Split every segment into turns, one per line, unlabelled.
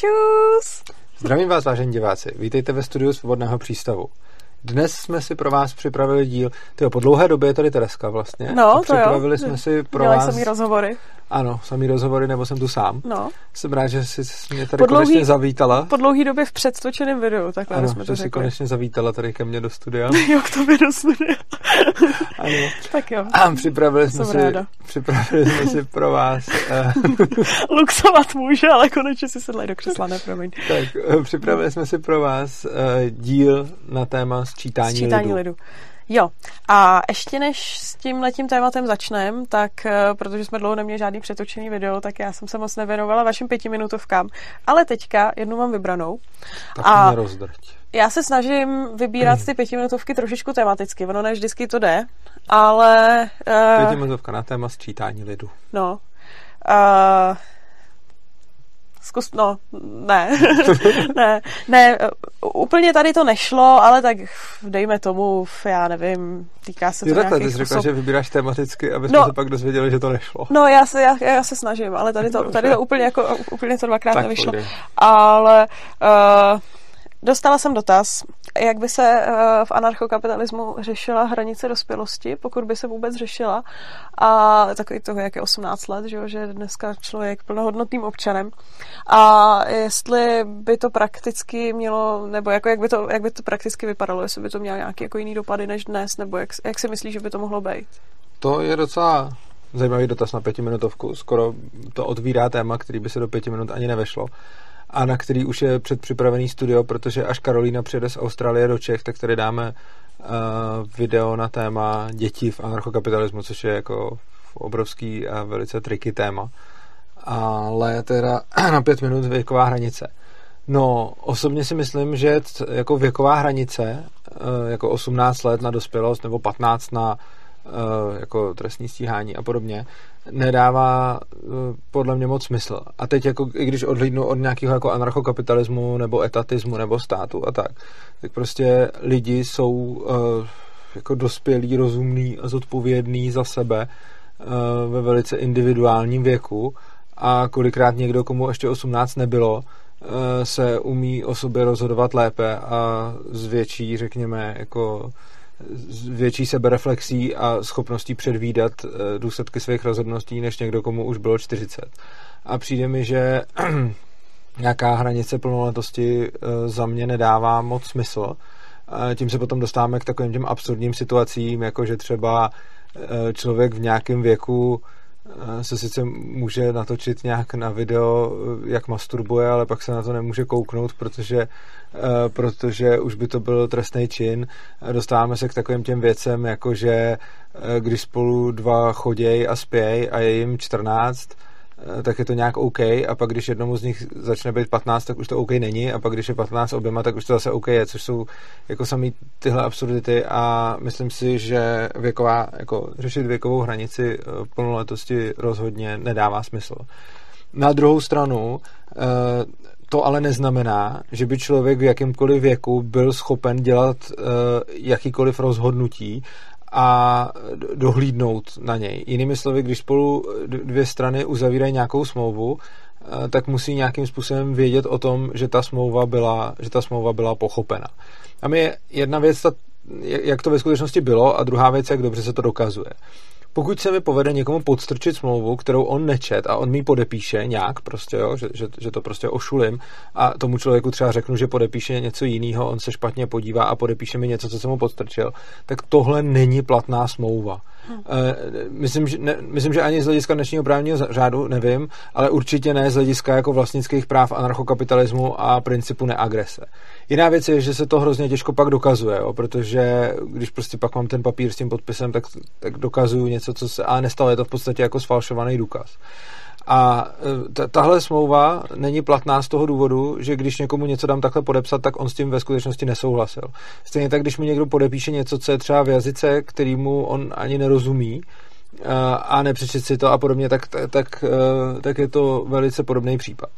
Čus!
Zdravím vás, vážení diváci. Vítejte ve studiu Svobodného přístavu. Dnes jsme si pro vás připravili díl, tyjo, po dlouhé době je tady Tereska vlastně.
No,
a
to
připravili
jo.
jsme si pro
Dělají
vás...
samý rozhovory.
Ano, samý rozhovory, nebo jsem tu sám.
No.
Jsem rád, že jsi mě tady
Po dlouhý-
konečně zavítala.
Po dlouhý době v předtočeném videu, takhle
ano,
jsme to
že jsi
řekli.
konečně zavítala tady ke mně do studia.
Jo, k tobě do studia.
ano.
tak jo.
A připravili jsme, si, připravili jsme si pro vás
Luxovat může, ale konečně si sedlej do křesla, ne, promiň.
tak, eh, připravili jsme si pro vás eh, díl na téma sčítání,
Sčítání
lidu.
lidu. Jo, a ještě než s tím letím tématem začneme, tak eh, protože jsme dlouho neměli žádný přetočený video, tak já jsem se moc nevěnovala vašim pětiminutovkám. Ale teďka jednu mám vybranou.
Tak
A-
mě rozdrť.
Já se snažím vybírat ty pětiminutovky trošičku tematicky, ono ne vždycky to jde, ale... Uh,
Pětiminutovka na téma sčítání lidu.
No. Uh, zkus, no, ne. ne, ne, úplně tady to nešlo, ale tak dejme tomu, já nevím, týká se to
takhle, ty
nějakých
jsi řekla, že vybíráš tematicky, aby jsme
No.
se pak dozvěděli, že to nešlo.
No, já se, já, já se snažím, ale tady to, tady to úplně, jako, úplně to dvakrát
Tak
nevyšlo.
pojdej.
Ale uh, dostala jsem dotaz, jak by se uh, v anarchokapitalismu řešila hranice dospělosti, pokud by se vůbec řešila. A takový toho, jak je 18 let, že, je dneska člověk plnohodnotným občanem. A jestli by to prakticky mělo, nebo jako jak by to, jak by to prakticky vypadalo, jestli by to mělo nějaký jako jiný dopady než dnes, nebo jak, jak si myslíš, že by to mohlo být?
To je docela zajímavý dotaz na pětiminutovku. Skoro to otvírá téma, který by se do pěti minut ani nevešlo. A na který už je předpřipravený studio, protože až Karolína přijede z Austrálie do Čech, tak tady dáme uh, video na téma děti v anarchokapitalismu, což je jako obrovský a velice triky téma. Ale teda na pět minut věková hranice. No, osobně si myslím, že jako věková hranice, eh, jako 18 let na dospělost nebo 15 na eh, jako trestní stíhání a podobně, nedává eh, podle mě moc smysl. A teď jako, i když odhlídnu od nějakého jako anarchokapitalismu nebo etatismu nebo státu a tak, tak prostě lidi jsou eh, jako dospělí, rozumní a zodpovědní za sebe eh, ve velice individuálním věku a kolikrát někdo, komu ještě 18 nebylo, eh, se umí o sobě rozhodovat lépe a s větší, řekněme, jako s větší sebereflexí a schopností předvídat eh, důsledky svých rozhodností, než někdo, komu už bylo 40. A přijde mi, že nějaká hranice plnoletosti eh, za mě nedává moc smysl. A Tím se potom dostáváme k takovým těm absurdním situacím, jako že třeba eh, člověk v nějakém věku eh, se sice může natočit nějak na video, eh, jak masturbuje, ale pak se na to nemůže kouknout, protože, eh, protože už by to byl trestný čin. Dostáváme se k takovým těm věcem, jako že eh, když spolu dva choděj a spěj a je jim 14, eh, tak je to nějak OK. A pak když jednomu z nich začne být 15, tak už to OK není. A pak když je 15 oběma, tak už to zase OK je, což jsou jako samý tyhle absurdity. A myslím si, že věková, jako řešit věkovou hranici eh, plnoletosti rozhodně nedává smysl. Na druhou stranu eh, to ale neznamená, že by člověk v jakýmkoliv věku byl schopen dělat eh, jakýkoliv rozhodnutí a dohlídnout na něj. Jinými slovy, když spolu dvě strany uzavírají nějakou smlouvu, eh, tak musí nějakým způsobem vědět o tom, že ta smlouva byla, že ta smlouva byla pochopena. A je jedna věc, ta, jak to ve skutečnosti bylo, a druhá věc, jak dobře se to dokazuje. Pokud se mi povede někomu podstrčit smlouvu, kterou on nečet a on mi podepíše nějak, prostě, jo, že, že, že to prostě ošulím a tomu člověku třeba řeknu, že podepíše něco jiného, on se špatně podívá a podepíše mi něco, co jsem mu podstrčil, tak tohle není platná smlouva. Hmm. Myslím, že, ne, myslím, že ani z hlediska dnešního právního řádu nevím, ale určitě ne z hlediska jako vlastnických práv anarchokapitalismu a principu neagrese. Jiná věc je, že se to hrozně těžko pak dokazuje, jo, protože když prostě pak mám ten papír s tím podpisem, tak, tak dokazuju něco, co se ale nestalo, je to v podstatě jako sfalšovaný důkaz. A t- tahle smlouva není platná z toho důvodu, že když někomu něco dám takhle podepsat, tak on s tím ve skutečnosti nesouhlasil. Stejně tak, když mi někdo podepíše něco, co je třeba v jazyce, kterýmu on ani nerozumí, a nepřečet si to a podobně, tak, tak, tak je to velice podobný případ.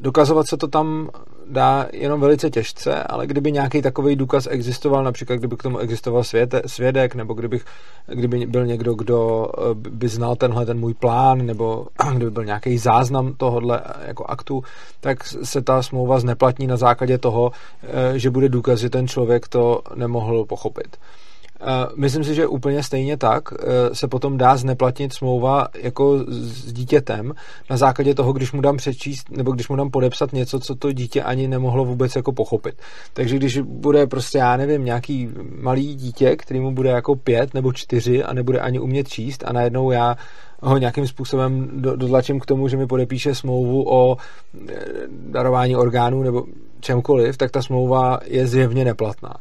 Dokazovat se to tam dá jenom velice těžce, ale kdyby nějaký takový důkaz existoval, například kdyby k tomu existoval světe, svědek, nebo kdybych, kdyby byl někdo, kdo eh, by znal tenhle ten můj plán, nebo kdyby byl nějaký záznam tohohle jako aktu, tak se ta smlouva zneplatní na základě toho, eh, že bude důkaz, že ten člověk to nemohl pochopit. Myslím si, že úplně stejně tak eh, se potom dá zneplatnit smlouva jako s dítětem na základě toho, když mu dám přečíst nebo když mu dám podepsat něco, co to dítě ani nemohlo vůbec jako pochopit. Takže když bude prostě, já nevím, nějaký malý dítě, který mu bude jako pět nebo čtyři a nebude ani umět číst a najednou já ho nějakým způsobem dotlačím k tomu, že mi podepíše smlouvu o eh, darování orgánů nebo čemkoliv, tak ta smlouva je zjevně neplatná.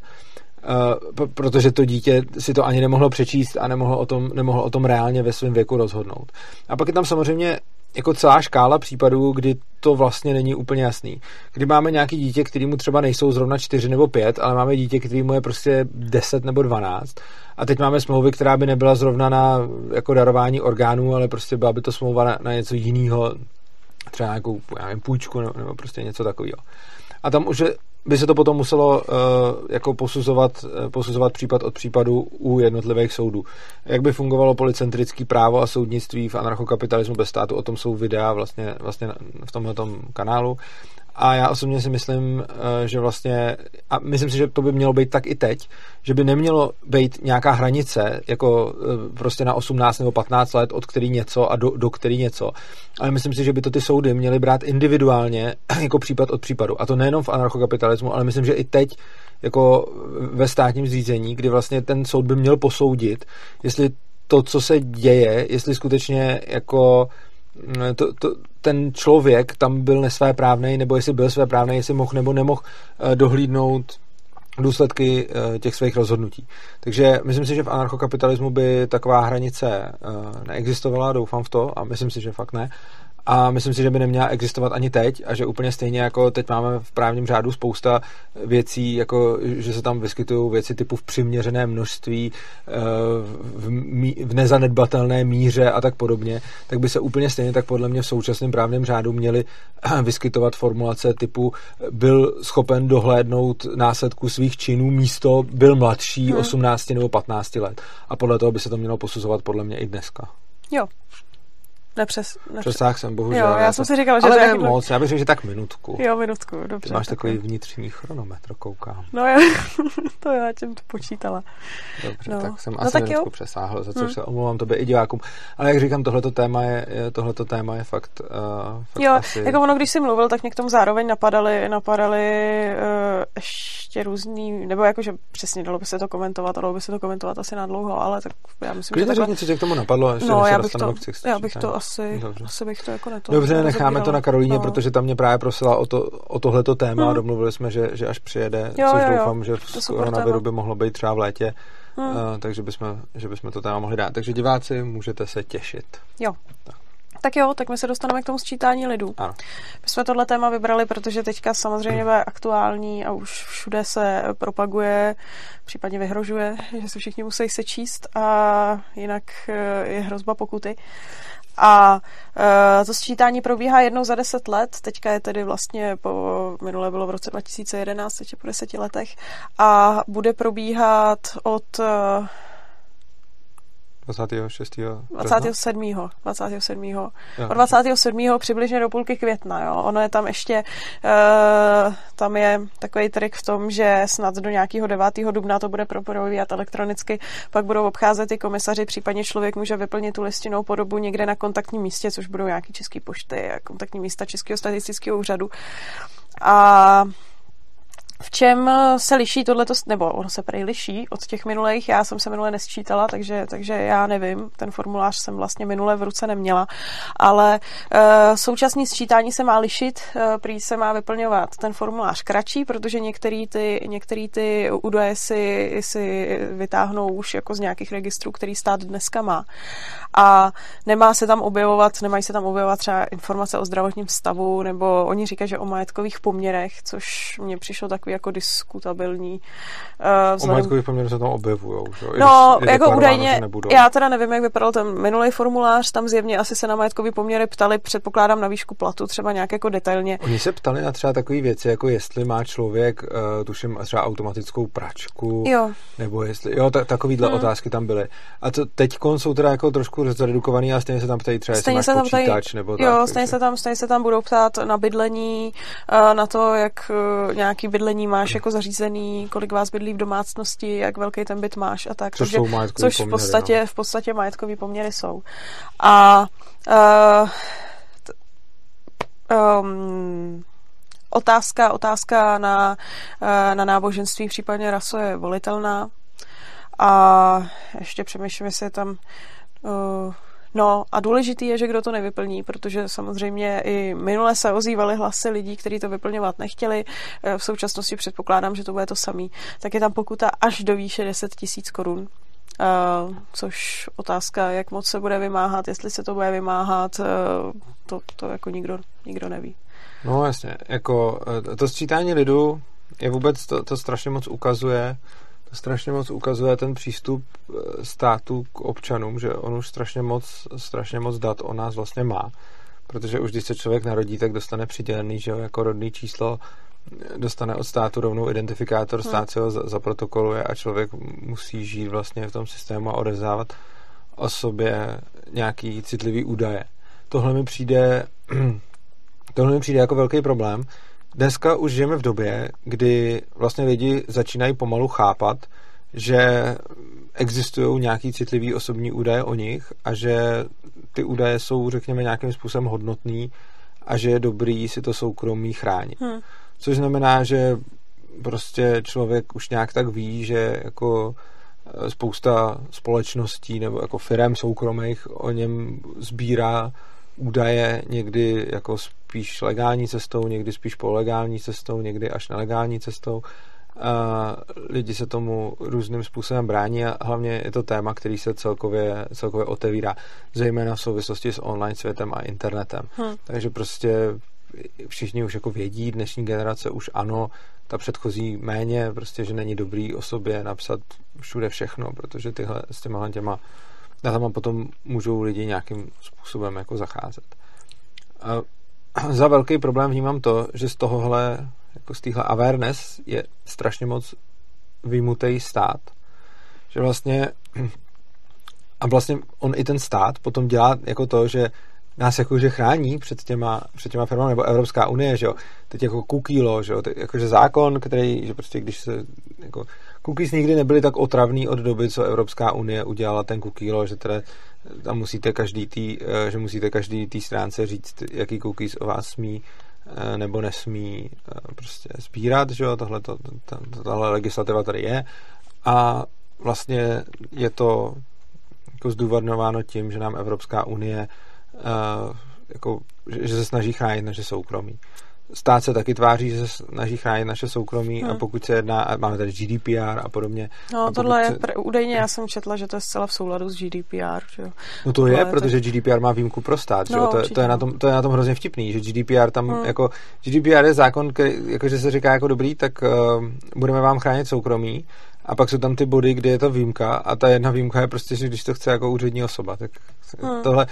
Uh, protože to dítě si to ani nemohlo přečíst a nemohlo o tom, nemohlo o tom reálně ve svém věku rozhodnout. A pak je tam samozřejmě jako celá škála případů, kdy to vlastně není úplně jasný. Kdy máme nějaký dítě, kterýmu třeba nejsou zrovna 4 nebo 5, ale máme dítě, kterýmu je prostě 10 nebo 12 a teď máme smlouvy, která by nebyla zrovna na jako darování orgánů, ale prostě byla by to smlouva na, na něco jiného, třeba nějakou já nevím, půjčku nebo, nebo prostě něco takového. A tam už by se to potom muselo uh, jako posuzovat, uh, posuzovat případ od případu u jednotlivých soudů. Jak by fungovalo policentrické právo a soudnictví v anarchokapitalismu bez státu, o tom jsou videa vlastně, vlastně v tomhle kanálu. A já osobně si myslím, eh, že vlastně, a myslím si, že to by mělo být tak i teď, že by nemělo být nějaká hranice, jako eh, prostě na 18 nebo 15 let, od který něco a do, do který něco. Ale myslím si, že by to ty soudy měly brát individuálně, jako případ od případu. A to nejenom v anarchokapitalismu, ale myslím, že i teď jako ve státním zřízení, kdy vlastně ten soud by měl posoudit, jestli to, co se děje, jestli skutečně jako mm, to, to, ten člověk tam byl nesvéprávný, nebo jestli byl svéprávný, jestli mohl nebo nemohl eh, dohlídnout důsledky eh, těch svých rozhodnutí. Takže myslím si, že v anarchokapitalismu by taková hranice eh, neexistovala, doufám v to a myslím si, že fakt ne a myslím si, že by neměla existovat ani teď a že úplně stejně jako teď máme v právním řádu spousta věcí, jako že se tam vyskytují věci typu v přiměřené množství, eh, v, mí, v nezanedbatelné míře a tak podobně, tak by se úplně stejně tak podle mě v současném právním řádu měly vyskytovat formulace typu byl schopen dohlédnout následku svých činů místo byl mladší hmm. 18 nebo 15 let. A podle toho by se to mělo posuzovat podle mě i dneska.
Jo, Nepřes,
nepřes. Přesáhl jsem, bohužel.
Jo, já, jsem si říkal, že...
Ale ne moc, já bych řekl, že tak minutku.
Jo, minutku, dobře.
Ty máš takový vnitřní chronometr, koukám.
No já, to já tím to počítala.
Dobře, no. tak jsem no, asi tak minutku jo. přesáhl, za což hmm. se omlouvám tobě i divákům. Ale jak říkám, tohleto téma je, tohleto téma je fakt, uh, fakt
Jo,
asi...
jako ono, když jsi mluvil, tak mě k tomu zároveň napadaly, napadaly uh, ještě různý, nebo jakože přesně dalo by se to komentovat, dalo by se to komentovat asi na dlouho, ale tak já myslím,
Klidně že takhle... řekni, co tě k tomu napadlo, ještě
no, já bych to, já bych to asi, Dobře. asi bych to jako neto.
Dobře, necháme to na Karolíně, no. protože tam mě právě prosila o, to, o tohleto téma hmm. a domluvili jsme, že, že až přijede,
jo,
což
jo,
doufám, že v koronaviru by mohlo být třeba v létě, hmm. uh, takže bychom, že bychom to téma mohli dát. Takže diváci, můžete se těšit.
Jo. Tak. Tak jo, tak my se dostaneme k tomu sčítání lidů.
Ano.
My jsme tohle téma vybrali, protože teďka samozřejmě je aktuální a už všude se propaguje, případně vyhrožuje, že se všichni musí sečíst a jinak eh, je hrozba pokuty. A uh, to sčítání probíhá jednou za deset let, teďka je tedy vlastně po, minule bylo v roce 2011, teď je po deseti letech. A bude probíhat od uh,
26.
27. 27. Jo. Od 27. přibližně do půlky května. Jo. Ono je tam ještě, uh, tam je takový trik v tom, že snad do nějakého 9. dubna to bude probíhat elektronicky, pak budou obcházet i komisaři, případně člověk může vyplnit tu listinou podobu někde na kontaktním místě, což budou nějaký české pošty a kontaktní místa Českého statistického úřadu. A v čem se liší tohleto, nebo ono se prej liší od těch minulých, já jsem se minule nesčítala, takže, takže já nevím, ten formulář jsem vlastně minule v ruce neměla, ale uh, současný sčítání se má lišit, uh, prý se má vyplňovat ten formulář kratší, protože některý ty, některý ty údaje si, si vytáhnou už jako z nějakých registrů, který stát dneska má. A nemá se tam objevovat, nemají se tam objevovat třeba informace o zdravotním stavu, nebo oni říkají, že o majetkových poměrech, což mně přišlo tak takový jako diskutabilní.
Uh, o majetkových poměrech se tam objevují.
No, když jako údajně, já teda nevím, jak vypadal ten minulý formulář, tam zjevně asi se na majetkový poměry ptali, předpokládám na výšku platu, třeba nějak jako detailně.
Oni se ptali na třeba takové věci, jako jestli má člověk, uh, tuším, třeba automatickou pračku,
jo.
nebo jestli, jo, ta, takovýhle hmm. otázky tam byly. A to teď jsou teda jako trošku zredukovaný a stejně se tam ptají třeba, stejně jestli máš se tam počítač, ptají, nebo
tak. Jo, stejně se, tam, stejně se tam budou ptát na bydlení, uh, na to, jak uh, nějaký bydlení máš jako zařízený, kolik vás bydlí v domácnosti, jak velký ten byt máš a tak.
Což, Takže,
což
poměry,
v podstatě, no. v podstatě majetkový poměry jsou. A uh, um, otázka, otázka na, na náboženství, případně raso je volitelná. A ještě přemýšlím, jestli je tam uh, No a důležitý je, že kdo to nevyplní, protože samozřejmě i minule se ozývaly hlasy lidí, kteří to vyplňovat nechtěli. Eh, v současnosti předpokládám, že to bude to samý. Tak je tam pokuta až do výše 10 tisíc korun. Uh, což otázka, jak moc se bude vymáhat, jestli se to bude vymáhat, uh, to, to jako nikdo, nikdo neví.
No jasně, jako to sčítání lidu je vůbec, to, to strašně moc ukazuje, to strašně moc ukazuje ten přístup eh, státu k občanům, že on už strašně moc, strašně moc dat o nás vlastně má. Protože už když se člověk narodí, tak dostane přidělený, že jo, jako rodný číslo, dostane od státu rovnou identifikátor, hmm. stát si ho zaprotokoluje a člověk musí žít vlastně v tom systému a odevzávat o sobě nějaký citlivý údaje. Tohle mi přijde, tohle mi přijde jako velký problém, dneska už žijeme v době, kdy vlastně lidi začínají pomalu chápat, že existují nějaký citlivý osobní údaje o nich a že ty údaje jsou, řekněme, nějakým způsobem hodnotný a že je dobrý si to soukromí chránit. Hmm. Což znamená, že prostě člověk už nějak tak ví, že jako eh, spousta společností nebo jako firm soukromých o něm sbírá údaje někdy jako spíš legální cestou, někdy spíš polegální cestou, někdy až nelegální cestou. A lidi se tomu různým způsobem brání a hlavně je to téma, který se celkově, celkově otevírá, zejména v souvislosti s online světem a internetem. Hmm. Takže prostě všichni už jako vědí, dnešní generace už ano, ta předchozí méně, prostě, že není dobrý o sobě napsat všude všechno, protože tyhle, s těma těma a tam potom můžou lidi nějakým způsobem jako zacházet. A za velký problém vnímám to, že z tohohle, jako z téhle awareness je strašně moc vymutej stát. Že vlastně a vlastně on i ten stát potom dělá jako to, že nás jakože chrání před těma, před těma firmami, nebo Evropská unie, že jo, teď jako law, že jo, teď jakože zákon, který, že prostě když se, jako, cookies nikdy nebyly tak otravný od doby, co Evropská unie udělala ten cookie law, že teda tam musíte každý tý, eh, že musíte každý té stránce říct, jaký cookies o vás smí eh, nebo nesmí eh, prostě sbírat, že jo, tohle, to, tahle legislativa tady je. A vlastně je to jako zdůvodňováno tím, že nám Evropská unie jako, že se snaží chránit naše soukromí stát se taky tváří, že se snaží chránit naše soukromí hmm. a pokud se jedná, a máme tady GDPR a podobně.
No a tohle se... je, pr- údajně já jsem četla, že to je zcela v souladu s GDPR. Že jo?
No to tohle je, protože tak... GDPR má výjimku pro stát, no, že jo? To, to, je na tom, to je na tom hrozně vtipný, že GDPR tam hmm. jako, GDPR je zákon, který, jako, že se říká jako dobrý, tak uh, budeme vám chránit soukromí, a pak jsou tam ty body, kde je to výjimka a ta jedna výjimka je prostě, že když to chce jako úřední osoba, tak hmm. tohle,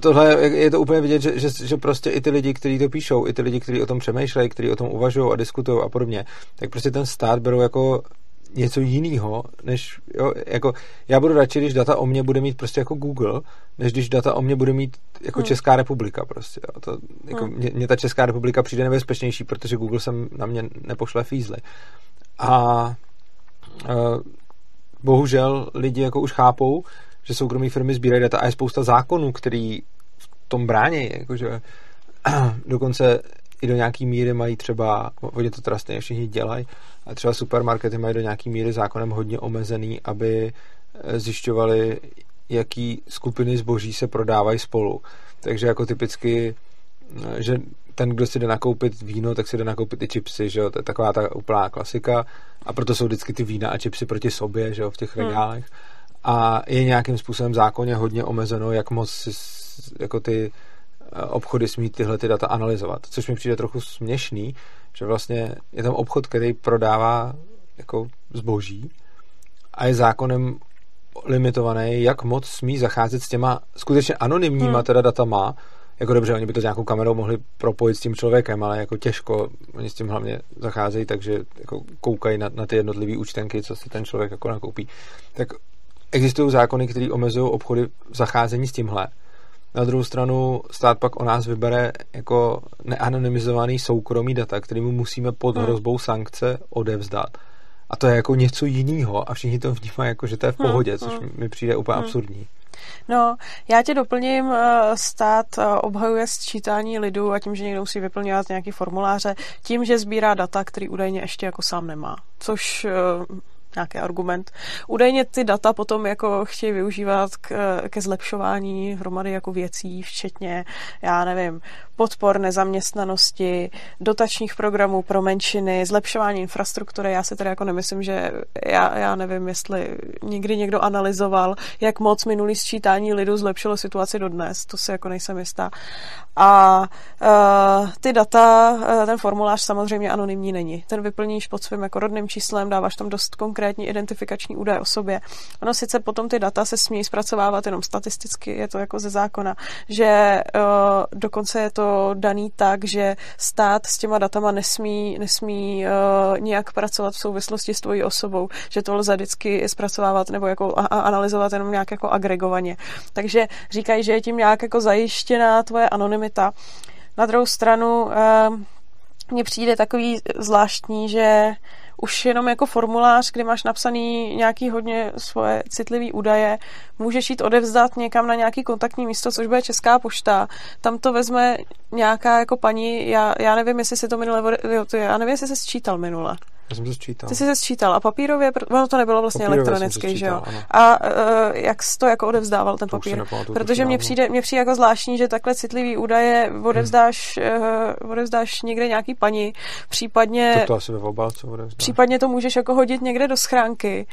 tohle je to úplně vidět, že, že, že prostě i ty lidi, kteří to píšou, i ty lidi, kteří o tom přemýšlejí, kteří o tom uvažují a diskutují a podobně, tak prostě ten stát berou jako něco jiného, než, jo, jako, já budu radši, když data o mě bude mít prostě jako Google, než když data o mě bude mít jako hmm. Česká republika prostě, jo. To, jako, hmm. mě, mě, ta Česká republika přijde nebezpečnější, protože Google sem na mě nepošle fízly. A bohužel lidi jako už chápou, že soukromí firmy sbírají data a je spousta zákonů, který v tom brání, jakože dokonce i do nějaký míry mají třeba, oni to teda stejně všichni dělají, a třeba supermarkety mají do nějaký míry zákonem hodně omezený, aby eh, zjišťovali, jaký skupiny zboží se prodávají spolu. Takže jako typicky, eh, že ten, kdo si jde nakoupit víno, tak si jde nakoupit i chipsy, že jo, to je taková ta úplná klasika a proto jsou vždycky ty vína a chipsy proti sobě, že jo, v těch hmm. regálech a je nějakým způsobem zákonně hodně omezeno, jak moc si, jako ty obchody smí tyhle ty data analyzovat, což mi přijde trochu směšný, že vlastně je tam obchod, který prodává jako zboží a je zákonem limitovaný, jak moc smí zacházet s těma skutečně anonymníma hmm. teda datama, jako dobře, oni by to nějakou kamerou mohli propojit s tím člověkem, ale jako těžko, oni s tím hlavně zacházejí, takže jako koukají na, na ty jednotlivé účtenky, co si ten člověk jako nakoupí. Tak existují zákony, které omezují obchody v zacházení s tímhle. Na druhou stranu stát pak o nás vybere jako neanonymizovaný soukromý data, kterým musíme pod hmm. hrozbou sankce odevzdat. A to je jako něco jiného a všichni to vnímají jako, že to je v hmm. pohodě, což mi přijde úplně hmm. absurdní.
No, já tě doplním, eh, stát eh, obhajuje sčítání lidu a tím, že někdo musí vyplňovat nějaký formuláře, tím, že sbírá data, který údajně ještě jako sám nemá. Což eh, nějaký argument. Údajně ty data potom jako chtějí využívat k, ke zlepšování hromady jako věcí, včetně, já nevím, podpor nezaměstnanosti, dotačních programů pro menšiny, zlepšování infrastruktury. Já si teda jako nemyslím, že já, já nevím, jestli někdy někdo analyzoval, jak moc minulý sčítání lidu zlepšilo situaci do dnes. To si jako nejsem jistá. A uh, ty data, uh, ten formulář samozřejmě anonymní není. Ten vyplníš pod svým jako rodným číslem, dáváš tam dost konkrétní identifikační údaje o sobě. Ono sice potom ty data se smí zpracovávat jenom statisticky, je to jako ze zákona, že uh, dokonce je to daný tak, že stát s těma datama nesmí, nesmí uh, nějak pracovat v souvislosti s tvojí osobou, že to lze vždycky zpracovávat nebo jako a analyzovat jenom nějak jako agregovaně. Takže říkají, že je tím nějak jako zajištěná tvoje anonymita. Na druhou stranu uh, mně přijde takový zvláštní, že už jenom jako formulář, kde máš napsaný nějaký hodně svoje citlivé údaje, můžeš jít odevzdat někam na nějaký kontaktní místo, což bude Česká pošta. Tam to vezme nějaká jako paní, já, já nevím, jestli si to minule, jo, to je, já nevím, jestli se sčítal minule.
Já jsem to sčítal.
Ty jsi se sčítal a papírově, ono to nebylo vlastně papírově elektronické, že jo? Ano. A uh, jak jsi to jako odevzdával ten to papír? Protože mně přijde, mně přijde jako zvláštní, že takhle citlivý údaje odevzdáš, hmm. uh, odevzdáš někde nějaký paní, případně...
To, to asi ve obálce odevzdáš.
Případně to můžeš jako hodit někde do schránky.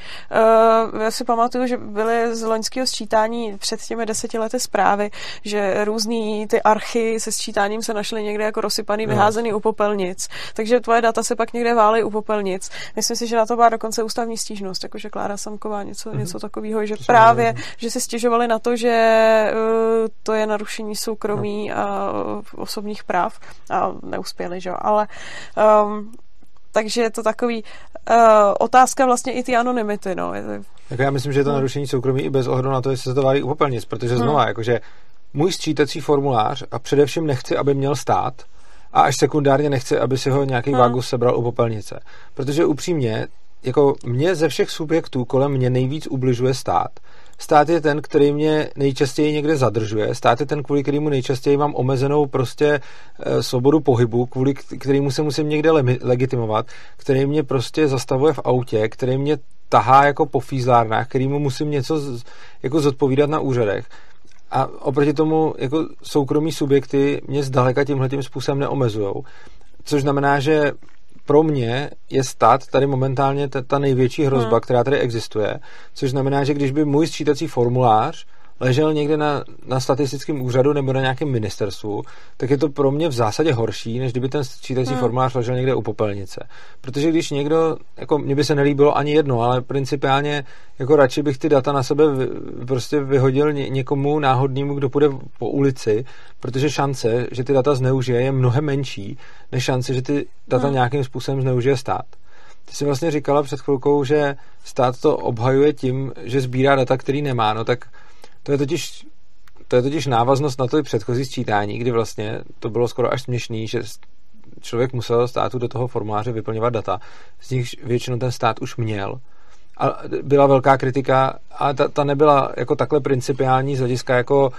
Uh, já si pamatuju, že byly z loňského sčítání před těmi deseti lety zprávy, že různý ty archy se sčítáním se našly někde jako rozsypaný, vyházený u popelnic. Takže tvoje data se pak někde válí u popelnic nic. Myslím si, že na to byla dokonce ústavní stížnost, jakože Klára Samková něco, mm-hmm. něco takového, že to právě, že si stěžovali na to, že uh, to je narušení soukromí no. a osobních práv a neuspěli, že jo. Ale um, takže je to takový uh, otázka vlastně i ty anonymity, no.
Tak já myslím, že je to narušení soukromí i bez ohledu na to, jestli se to válí u popelnic, protože hmm. znova, hmm. jakože můj sčítací formulář a především nechci, aby měl stát, a až sekundárně nechci, aby si ho nějaký hmm. vágus sebral u popelnice. Protože upřímně, jako mě ze všech subjektů kolem mě nejvíc ubližuje stát. Stát je ten, který mě nejčastěji někde zadržuje. Stát je ten, kvůli kterému nejčastěji mám omezenou prostě e, svobodu pohybu, kvůli kterému se musím někde le- legitimovat, který mě prostě zastavuje v autě, který mě tahá jako po fízlárnách, kterýmu musím něco z, jako zodpovídat na úřadech. A oproti tomu jako soukromí subjekty mě zdaleka tímhle tím způsobem neomezují. Což znamená, že pro mě je stát tady momentálně ta, ta největší hrozba, hmm. která tady existuje. Což znamená, že když by můj sčítací formulář ležel někde na, na statistickém úřadu nebo na nějakém ministerstvu, tak je to pro mě v zásadě horší, než kdyby ten sčítací hmm. formulář ležel někde u popelnice. Protože když někdo, jako mně by se nelíbilo ani jedno, ale principiálně jako radši bych ty data na sebe vy, prostě vyhodil ně, někomu náhodnému, kdo půjde po ulici, protože šance, že ty data zneužije, je mnohem menší, než šance, že ty data hmm. nějakým způsobem zneužije stát. Ty jsi vlastně říkala před chvilkou, že stát to obhajuje tím, že sbírá data, který nemá. No tak to je totiž to je totiž návaznost na to předchozí sčítání, kdy vlastně to bylo skoro až směšný, že člověk musel státu do toho formuláře vyplňovat data, z nich většinou ten stát už měl. A byla velká kritika, a ta, ta nebyla jako takhle principiální z hlediska jako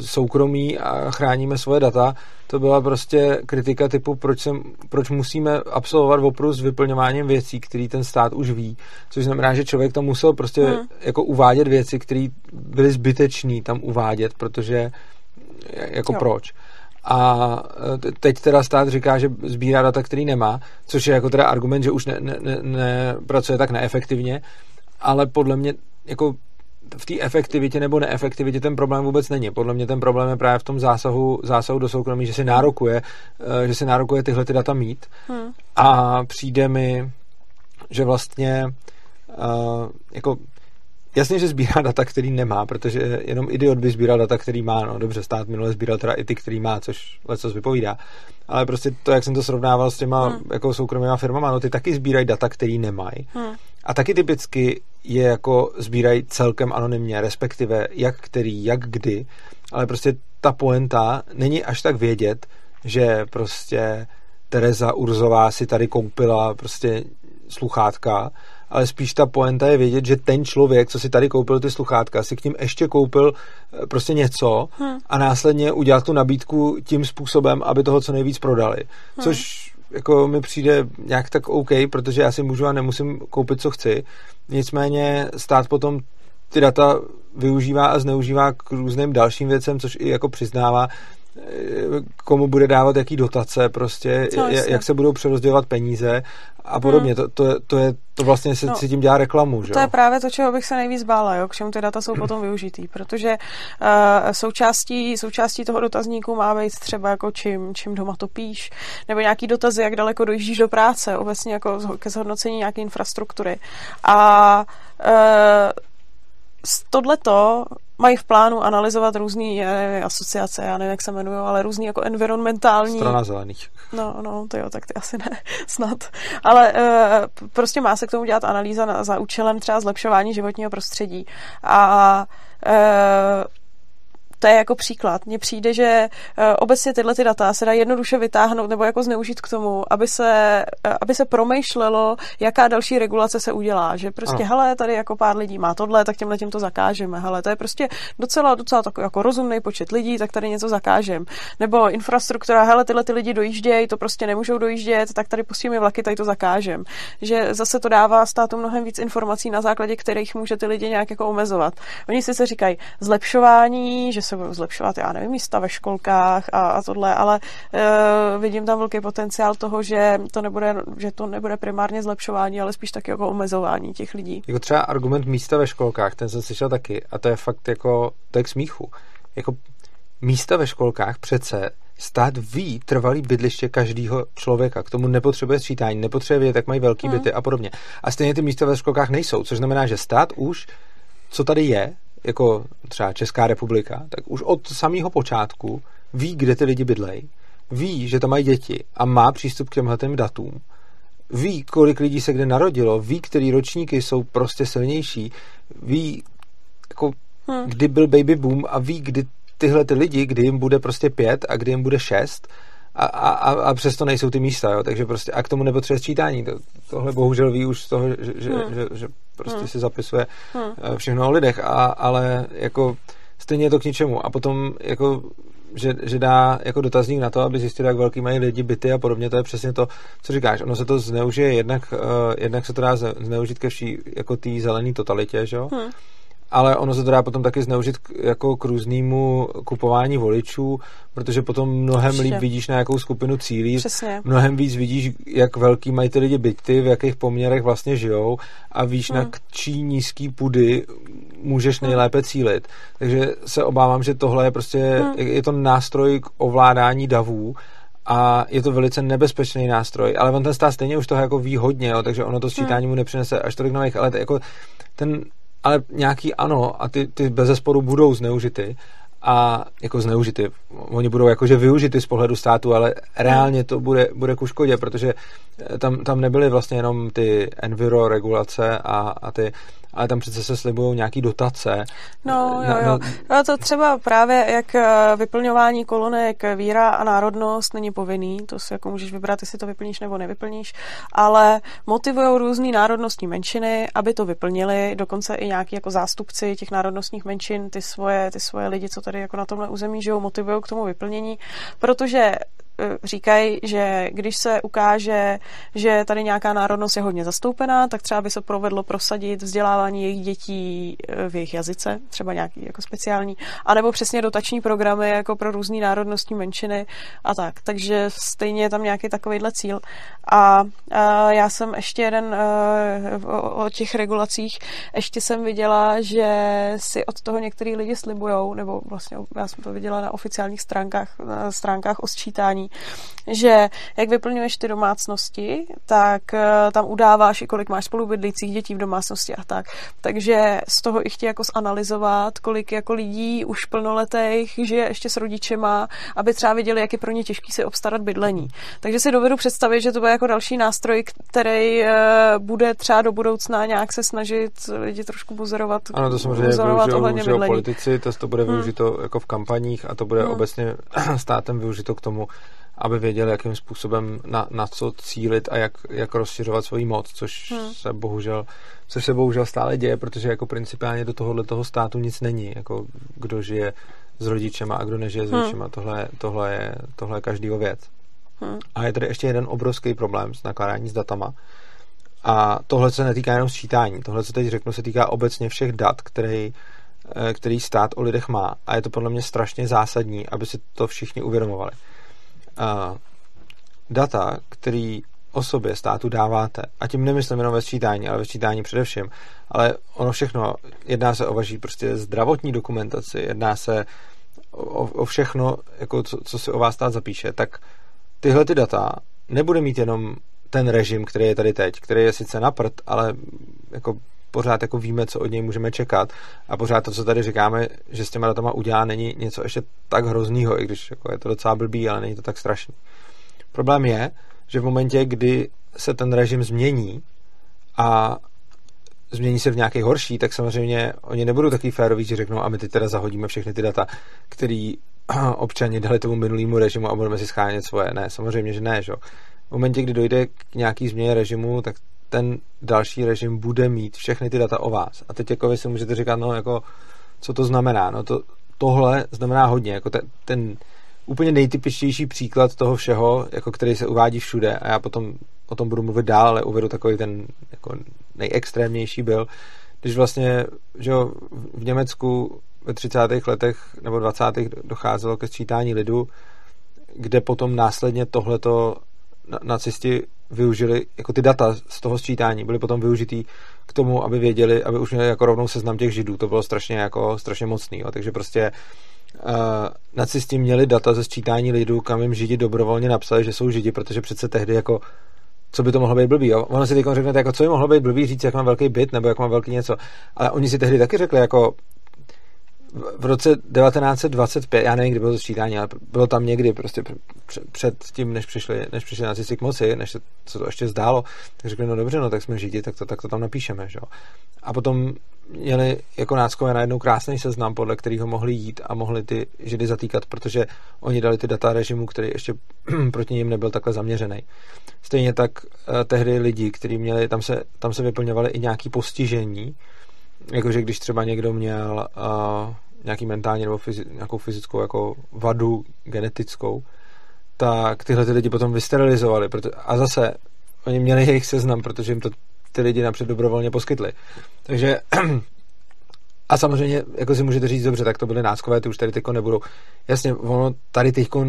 soukromí a chráníme svoje data, to byla prostě kritika typu, proč, sem, proč musíme absolvovat opravdu s vyplňováním věcí, které ten stát už ví. Což znamená, že člověk tam musel prostě hmm. jako uvádět věci, které byly zbytečné tam uvádět, protože jako jo. proč. A teď teda stát říká, že sbírá data, který nemá, což je jako teda argument, že už nepracuje ne, ne, ne, tak neefektivně, ale podle mě jako v té efektivitě nebo neefektivitě ten problém vůbec není. Podle mě ten problém je právě v tom zásahu, zásahu do soukromí, že si nárokuje, že si nárokuje tyhle ty data mít hmm. a přijde mi, že vlastně uh, jako Jasně, že sbírá data, který nemá, protože jenom idiot by sbíral data, který má. No dobře, stát minule sbíral teda i ty, který má, což leco vypovídá. Ale prostě to, jak jsem to srovnával s těma hmm. jako soukromými firmama, no ty taky sbírají data, který nemají. Hmm. A taky typicky je jako sbírají celkem anonymně, respektive jak který, jak kdy. Ale prostě ta poenta není až tak vědět, že prostě Tereza Urzová si tady koupila prostě sluchátka, ale spíš ta poenta je vědět, že ten člověk, co si tady koupil ty sluchátka, si k ním ještě koupil eh, prostě něco hmm. a následně udělat tu nabídku tím způsobem, aby toho co nejvíc prodali. Hmm. Což jako mi přijde nějak tak OK, protože já si můžu a nemusím koupit, co chci. Nicméně stát potom ty data využívá a zneužívá k různým dalším věcem, což i jako přiznává, komu bude dávat jaký dotace, prostě, Co, jak, jak se budou přerozdělovat peníze a podobně. Hmm. To, to, to, je, to vlastně se, no, si tím dělá reklamu. Že?
To je právě to, čeho bych se nejvíc bála, jo, k čemu ty data jsou potom využitý, protože uh, součástí, součástí toho dotazníku má být třeba jako čím, čím doma to píš, nebo nějaký dotazy, jak daleko dojíždíš do práce, obecně jako ke zhodnocení nějaké infrastruktury. A uh, tohleto mají v plánu analyzovat různé asociace, já nevím, jak se jmenují, ale různý jako environmentální...
Strana zelených.
No, no, to jo, tak ty asi ne, snad. Ale uh, prostě má se k tomu dělat analýza na, za účelem třeba zlepšování životního prostředí. A uh, to je jako příklad. Mně přijde, že eh, obecně tyhle ty data se dá jednoduše vytáhnout nebo jako zneužít k tomu, aby se, eh, aby se promýšlelo, jaká další regulace se udělá. Že prostě, ano. hele, tady jako pár lidí má tohle, tak těmhle tím to zakážeme. Hele, to je prostě docela, docela takový jako rozumný počet lidí, tak tady něco zakážem. Nebo infrastruktura, hele, tyhle ty lidi dojíždějí, to prostě nemůžou dojíždět, tak tady pustíme vlaky, tady to zakážem. Že zase to dává státu mnohem víc informací, na základě kterých může ty lidi nějak jako omezovat. Oni si se říkají zlepšování, že se budou zlepšovat, já nevím, místa ve školkách a, a tohle, ale uh, vidím tam velký potenciál toho, že to nebude, že to nebude primárně zlepšování, ale spíš taky jako omezování těch lidí.
Jako třeba argument místa ve školkách, ten jsem slyšel taky a to je fakt jako, to je k smíchu. Jako místa ve školkách přece stát ví trvalý bydliště každého člověka. K tomu nepotřebuje sčítání, nepotřebuje vědět, jak mají velký hmm. byty a podobně. A stejně ty místa ve školkách nejsou, což znamená, že stát už, co tady je, jako třeba Česká republika, tak už od samého počátku ví, kde ty lidi bydlejí, ví, že tam mají děti a má přístup k těmhle datům, ví, kolik lidí se kde narodilo, ví, který ročníky jsou prostě silnější, ví, jako, hmm. kdy byl baby boom a ví, kdy tyhle ty lidi, kdy jim bude prostě pět a kdy jim bude šest a, a, a přesto nejsou ty místa, jo? takže prostě a k tomu nepotřebuje sčítání. To, tohle bohužel ví už z toho, že, že, hmm. že, že prostě hmm. si zapisuje hmm. Eh, všechno o lidech, a, ale jako stejně je to k ničemu. A potom jako že, že dá jako dotazník na to, aby zjistil, jak velký mají lidi byty a podobně, to je přesně to, co říkáš. Ono se to zneužije, jednak, uh, jednak se to dá zneužít ke vší jako té zelené totalitě, že jo? Hmm ale ono se to dá potom taky zneužit k, jako k různému kupování voličů, protože potom mnohem Určitě. líp vidíš, na jakou skupinu cílí,
Přesně.
mnohem víc vidíš, jak velký mají ty lidi byty, v jakých poměrech vlastně žijou a víš, hmm. na čí nízký pudy můžeš hmm. nejlépe cílit. Takže se obávám, že tohle je prostě, hmm. je to nástroj k ovládání davů a je to velice nebezpečný nástroj, ale on ten stát stejně už toho jako ví hodně, jo, takže ono to sčítání hmm. mu nepřinese až tolik nových, ale jako ten ale nějaký ano a ty, ty bez zesporu budou zneužity a jako zneužity. Oni budou jakože využity z pohledu státu, ale reálně to bude, bude ku škodě, protože tam, tam nebyly vlastně jenom ty enviro regulace a, a ty ale tam přece se slibují nějaký dotace.
No, jo, jo. No, to třeba právě jak eh, vyplňování kolonek víra a národnost není povinný, to si jako můžeš vybrat, jestli to vyplníš nebo nevyplníš, ale motivují různé národnostní menšiny, aby to vyplnili, dokonce i nějaký jako zástupci těch národnostních menšin, ty svoje, ty svoje lidi, co tady jako na tomhle území žijou, motivují k tomu vyplnění, protože eh, říkají, že když se ukáže, že tady nějaká národnost je hodně zastoupená, tak třeba by se provedlo prosadit vzdělávání jejich dětí eh, v jejich jazyce, třeba nějaký jako speciální, anebo přesně dotační programy jako pro různé národnostní menšiny a tak. Takže stejně je tam nějaký takovýhle cíl. A, a já jsem ještě jeden o, o těch regulacích, ještě jsem viděla, že si od toho některý lidi slibujou, nebo vlastně já jsem to viděla na oficiálních stránkách, na stránkách o sčítání, že jak vyplňuješ ty domácnosti, tak eh, tam udáváš i kolik máš spolubydlících dětí v domácnosti a tak. Takže z toho i chtějí jako zanalizovat, kolik jako lidí už plnoletých žije ještě s rodičema, aby třeba viděli, jak je pro ně těžký si obstarat bydlení. Takže si dovedu představit, že to bude jako další nástroj, který eh, bude třeba do budoucna nějak se snažit lidi trošku buzerovat.
Ano, to samozřejmě využijou politici, to, to bude hmm. využito jako v kampaních a to bude hmm. obecně státem využito k tomu, aby věděli, jakým způsobem na, na co cílit a jak, jak rozšiřovat svoji moc, což hmm. se bohužel což se bohužel stále děje, protože jako principiálně do tohohle toho státu nic není, jako kdo žije s rodičema a kdo nežije s hmm. rodičema, tohle, tohle, je, tohle je každýho věc. Hmm. A je tady ještě jeden obrovský problém s nakládání s datama. A tohle se netýká jenom sčítání. Tohle, co teď řeknu, se týká obecně všech dat, který, eh, který stát o lidech má. A je to podle mě strašně zásadní, aby si to všichni uvědomovali. Data, který o sobě státu dáváte, a tím nemyslím jenom ve sčítání, ale ve sčítání především, ale ono všechno, jedná se o vaší prostě zdravotní dokumentaci, jedná se o, o všechno, jako co, co si o vás stát zapíše, tak tyhle ty data nebude mít jenom ten režim, který je tady teď, který je sice na prd, ale jako pořád jako víme, co od něj můžeme čekat a pořád to, co tady říkáme, že s těma datama udělá, není něco ještě tak hroznýho, i když jako je to docela blbý, ale není to tak strašný. Problém je, že v momentě, kdy se ten režim změní a změní se v nějaký horší, tak samozřejmě oni nebudou takový féroví, že řeknou, a my teď teda zahodíme všechny ty data, který občani dali tomu minulýmu režimu a budeme si schánět svoje. Ne, samozřejmě, že ne, že? V momentě, kdy dojde k nějaký změně režimu, tak ten další režim bude mít všechny ty data o vás. A teď jako vy si můžete říkat, no jako, co to znamená? No to, tohle znamená hodně, jako ten, ten úplně nejtypičtější příklad toho všeho, jako který se uvádí všude a já potom o tom budu mluvit dál, ale uvedu takový ten jako nejextrémnější byl, když vlastně že jo, v Německu ve 30. letech nebo 20. docházelo ke sčítání lidu, kde potom následně tohleto nacisti využili, jako ty data z toho sčítání byly potom využitý k tomu, aby věděli, aby už měli jako rovnou seznam těch židů. To bylo strašně jako strašně mocný. Jo. Takže prostě uh, nacisti měli data ze sčítání lidů, kam jim židi dobrovolně napsali, že jsou židi, protože přece tehdy jako co by to mohlo být blbý. Jo? Ono si teď řeknete, jako, co by mohlo být blbý říct, jak mám velký byt nebo jak mám velký něco. Ale oni si tehdy taky řekli, jako v roce 1925, já nevím, kdy bylo to sčítání, ale bylo tam někdy prostě před tím, než přišli, než přišli nacisti k moci, než se, se to ještě zdálo, tak řekli, no dobře, no tak jsme židi, tak to, tak to tam napíšeme, že jo. A potom měli jako náckové najednou krásný seznam, podle kterého mohli jít a mohli ty židy zatýkat, protože oni dali ty data režimu, který ještě proti ním nebyl takhle zaměřený. Stejně tak eh, tehdy lidi, kteří měli, tam se, tam se vyplňovali i nějaký postižení, jakože když třeba někdo měl uh, nějaký mentální nebo fyzi- nějakou fyzickou jako vadu genetickou, tak tyhle ty lidi potom vysterilizovali. Proto, a zase oni měli jejich seznam, protože jim to ty lidi napřed dobrovolně poskytli. Takže a samozřejmě, jako si můžete říct, dobře, tak to byly náckové, ty už tady teďko nebudou. Jasně, ono tady teďko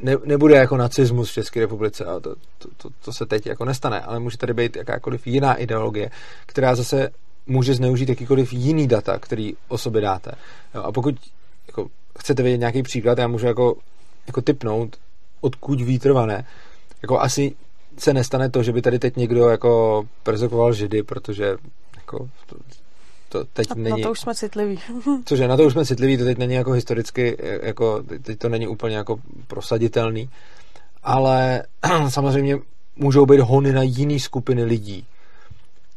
ne, nebude jako nacismus v České republice a to, to, to, to, se teď jako nestane, ale může tady být jakákoliv jiná ideologie, která zase může zneužít jakýkoliv jiný data, který o sobě dáte. Jo, a pokud jako, chcete vědět nějaký příklad, já můžu jako, jako typnout, odkud výtrvané. Jako asi se nestane to, že by tady teď někdo jako persekoval židy, protože jako to, to teď
na,
není...
Na to už jsme citliví.
Cože, na to už jsme citliví, to teď není jako historicky, jako, teď to není úplně jako prosaditelný, ale samozřejmě můžou být hony na jiný skupiny lidí.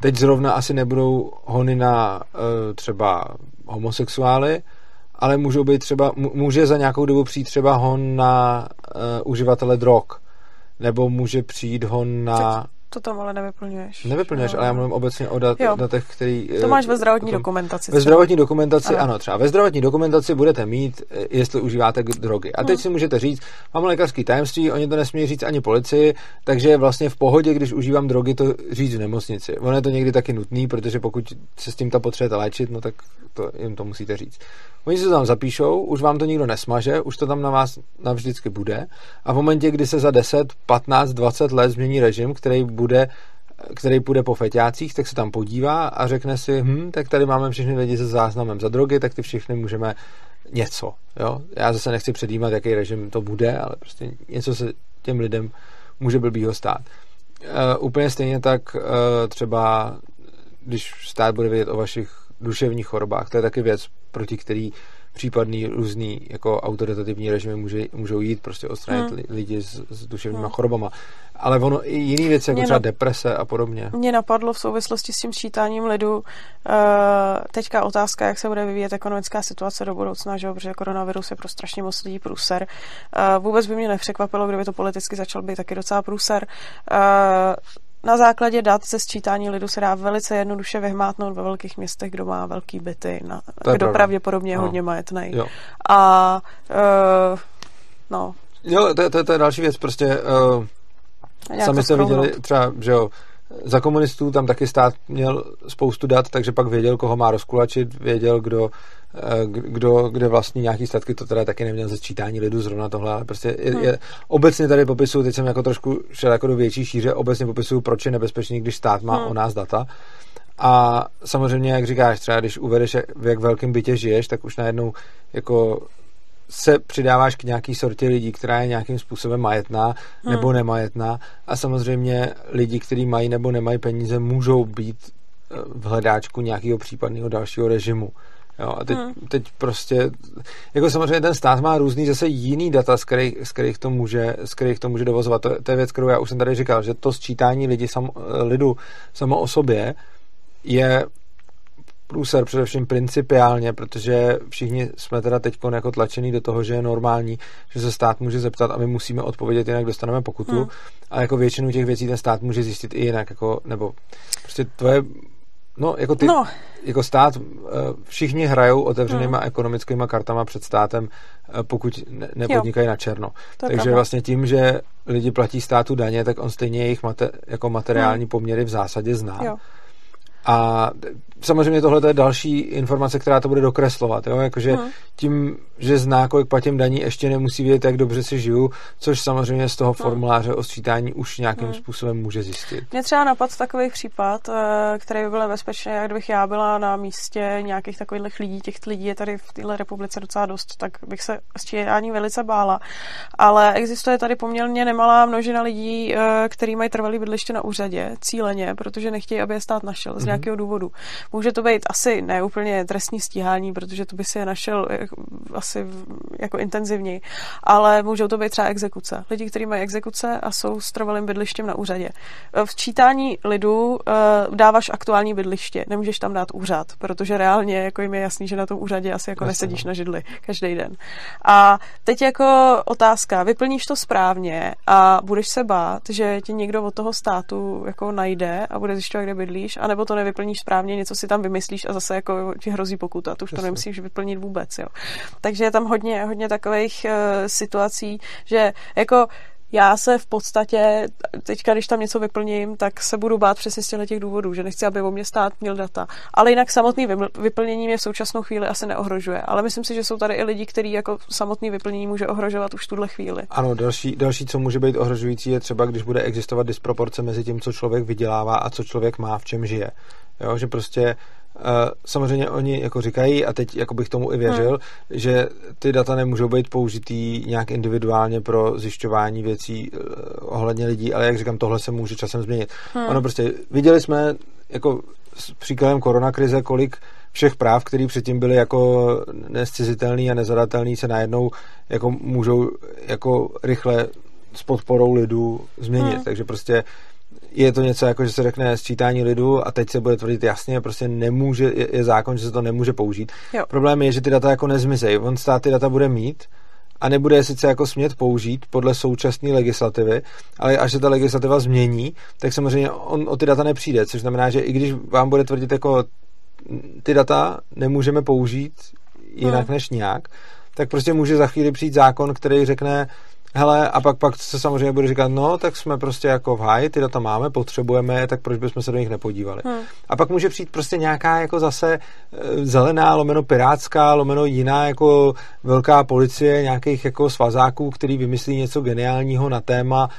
Teď zrovna asi nebudou hony na uh, třeba homosexuály, ale můžou být třeba, může za nějakou dobu přijít třeba hon na uh, uživatele drog, nebo může přijít hon na...
To tam ale nevyplňuješ.
Nevyplňuješ, ale já mluvím obecně o dat, datech, který...
To máš ve zdravotní dokumentaci.
Ve zdravotní dokumentaci, ano. ano, třeba ve zdravotní dokumentaci budete mít, eh, jestli užíváte drogy. A teď hmm. si můžete říct, mám lékařský tajemství, oni to nesmí říct ani policii, takže vlastně v pohodě, když užívám drogy, to říct v nemocnici. Ono je to někdy taky nutný, protože pokud se s tím ta potřebujete léčit, no tak to, jim to musíte říct. Oni se to tam zapíšou, už vám to nikdo nesmaže, už to tam na vás navždycky bude a v momentě, kdy se za 10, 15, 20 let změní režim, který bude který půjde po feťácích, tak se tam podívá a řekne si, hm, tak tady máme všechny lidi se záznamem za drogy, tak ty všechny můžeme něco. Jo? Já zase nechci předjímat, jaký režim to bude, ale prostě něco se těm lidem může blbýho stát. Uh, úplně stejně tak uh, třeba, když stát bude vědět o vašich duševních chorobách, to je taky věc, proti který případný různý jako autoritativní režimy může, můžou jít, prostě odstranit hmm. lidi s, s duševníma hmm. chorobama. Ale ono i jiný věci, jako třeba na, deprese a podobně.
Mě napadlo v souvislosti s tím sčítáním lidu uh, teďka otázka, jak se bude vyvíjet ekonomická situace do budoucna, že? protože koronavirus je pro strašně moc lidí průser. Uh, vůbec by mě nepřekvapilo, kdyby to politicky začal být taky docela průser. Uh, na základě dat ze sčítání lidu se dá velice jednoduše vyhmátnout ve velkých městech, kdo má velký byty, na, kdo pravda. pravděpodobně je no. hodně majetný. A uh, no.
Jo, to, to, to je další věc, prostě uh, sami jste viděli třeba, že jo, za komunistů tam taky stát měl spoustu dat, takže pak věděl, koho má rozkulačit, věděl, kdo, eh, kdo kde vlastní nějaký statky, to teda taky neměl ze sčítání lidu zrovna tohle, ale prostě je, hmm. je, obecně tady popisuju, teď jsem jako trošku šel jako do větší šíře, obecně popisuju, proč je nebezpečný, když stát má hmm. o nás data. A samozřejmě, jak říkáš, třeba když uvedeš, v jak velkém bytě žiješ, tak už najednou jako se přidáváš k nějaký sortě lidí, která je nějakým způsobem majetná hmm. nebo nemajetná a samozřejmě lidi, kteří mají nebo nemají peníze, můžou být eh, v hledáčku nějakého případného dalšího režimu. Jo, a teď, hmm. teď prostě, jako samozřejmě ten stát má různý zase jiný data, z kterých, z kterých, to, může, z kterých to může dovozovat. To, to je věc, kterou já už jsem tady říkal, že to sčítání lidi sam, lidu samo o sobě je průser především principiálně, protože všichni jsme teda teď jako tlačený do toho, že je normální, že se stát může zeptat a my musíme odpovědět, jinak dostaneme pokutu. Hmm. A jako většinu těch věcí ten stát může zjistit i jinak, jako, nebo prostě tvoje No, jako, ty, no. jako stát, eh, všichni hrajou otevřenýma hmm. ekonomickýma kartama před státem, eh, pokud ne, nepodnikají jo. na černo. To Takže pravda. vlastně tím, že lidi platí státu daně, tak on stejně jejich mate, jako materiální hmm. poměry v zásadě zná. Jo. A samozřejmě tohle je další informace, která to bude dokreslovat. Jo? Jakože hmm. tím, že zná, kolik platím daní, ještě nemusí vědět, jak dobře si žiju, což samozřejmě z toho hmm. formuláře o sčítání už nějakým hmm. způsobem může zjistit.
Mě třeba napad takový případ, eh, který by byl nebezpečný, jak kdybych já byla na místě nějakých takových lidí, těch lidí je tady v této republice docela dost, tak bych se sčítání velice bála. Ale existuje tady poměrně nemalá množina lidí, eh, kteří mají trvalý bydliště na úřadě, cíleně, protože nechtějí, aby je stát našel z hmm nějakého důvodu. Může to být asi neúplně trestní stíhání, protože to by si je našel asi jako intenzivněji, ale můžou to být třeba exekuce. Lidi, kteří mají exekuce a jsou s trvalým bydlištěm na úřadě. V čítání lidu uh, dáváš aktuální bydliště, nemůžeš tam dát úřad, protože reálně jako jim je jasný, že na tom úřadě asi jako nesedíš no. na židli každý den. A teď jako otázka, vyplníš to správně a budeš se bát, že ti někdo od toho státu jako najde a bude zjišťovat, kde bydlíš, anebo to nevyplníš správně, něco si tam vymyslíš a zase jako ti hrozí pokuta. To už to nemusíš vyplnit vůbec. Jo. Takže je tam hodně, hodně takových uh, situací, že jako já se v podstatě, teďka, když tam něco vyplním, tak se budu bát přesně z těch důvodů, že nechci, aby o mě stát měl data. Ale jinak samotný vyplnění mě v současnou chvíli asi neohrožuje. Ale myslím si, že jsou tady i lidi, kteří jako samotný vyplnění může ohrožovat už tuhle chvíli.
Ano, další, další, co může být ohrožující, je třeba, když bude existovat disproporce mezi tím, co člověk vydělává a co člověk má, v čem žije. Jo, že prostě samozřejmě oni jako říkají, a teď jako bych tomu i věřil, hmm. že ty data nemůžou být použitý nějak individuálně pro zjišťování věcí uh, ohledně lidí, ale jak říkám, tohle se může časem změnit. Hmm. Ono prostě, viděli jsme jako s příkladem koronakrize, kolik všech práv, které předtím byly jako nescizitelný a nezadatelný, se najednou jako můžou jako rychle s podporou lidu změnit. Hmm. Takže prostě je to něco jako, že se řekne sčítání lidu a teď se bude tvrdit jasně, prostě nemůže, je, je zákon, že se to nemůže použít. Jo. Problém je, že ty data jako nezmizejí. On stát ty data bude mít a nebude je sice jako smět použít podle současné legislativy, ale až se ta legislativa změní, tak samozřejmě on o ty data nepřijde, což znamená, že i když vám bude tvrdit jako ty data nemůžeme použít jinak hmm. než nějak, tak prostě může za chvíli přijít zákon, který řekne, hele, a pak, pak se samozřejmě bude říkat, no, tak jsme prostě jako v háji, ty data máme, potřebujeme je, tak proč bychom se do nich nepodívali. Hmm. A pak může přijít prostě nějaká jako zase e, zelená, lomeno pirátská, lomeno jiná jako velká policie nějakých jako svazáků, který vymyslí něco geniálního na téma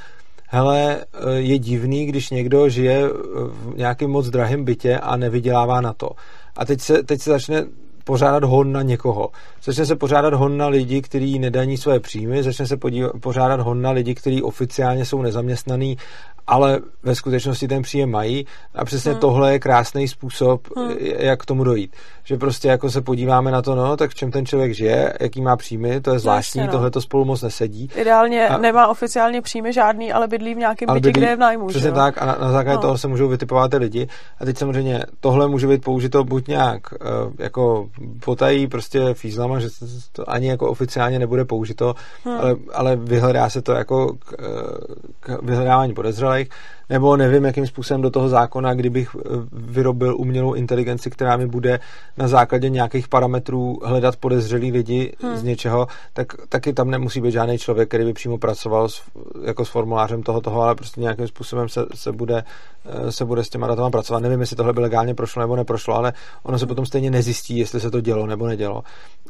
hele, e, je divný, když někdo žije v nějakém moc drahém bytě a nevydělává na to. A teď se, teď se začne pořádat hon na někoho. Začne se pořádat hon na lidi, kteří nedaní své příjmy, začne se podívat, pořádat hon na lidi, kteří oficiálně jsou nezaměstnaný ale ve skutečnosti ten příjem mají a přesně hmm. tohle je krásný způsob, hmm. jak k tomu dojít. Že prostě jako se podíváme na to, no, tak v čem ten člověk žije, jaký má příjmy, to je zvláštní, no. tohle to spolu moc nesedí.
Ideálně a, nemá oficiálně příjmy žádný, ale bydlí v nějakém bytě, bydlí, kde je v nájmu.
Přesně že? tak a na, na základě no. toho se můžou vytipovat ty lidi a teď samozřejmě tohle může být použito buď nějak uh, jako potají prostě fízlama, že to ani jako oficiálně nebude použito, hmm. ale, ale vyhledá se to jako k, k vyhledávání podezřelých like nebo nevím, jakým způsobem do toho zákona, kdybych eh, vyrobil umělou inteligenci, která mi bude na základě nějakých parametrů hledat podezřelý lidi hmm. z něčeho, tak taky tam nemusí být žádný člověk, který by přímo pracoval s, jako s formulářem toho, toho, ale prostě nějakým způsobem se, se, bude, eh, se bude s těma datama pracovat. Nevím, jestli tohle by legálně prošlo nebo neprošlo, ale ono se potom stejně nezjistí, jestli se to dělo nebo nedělo.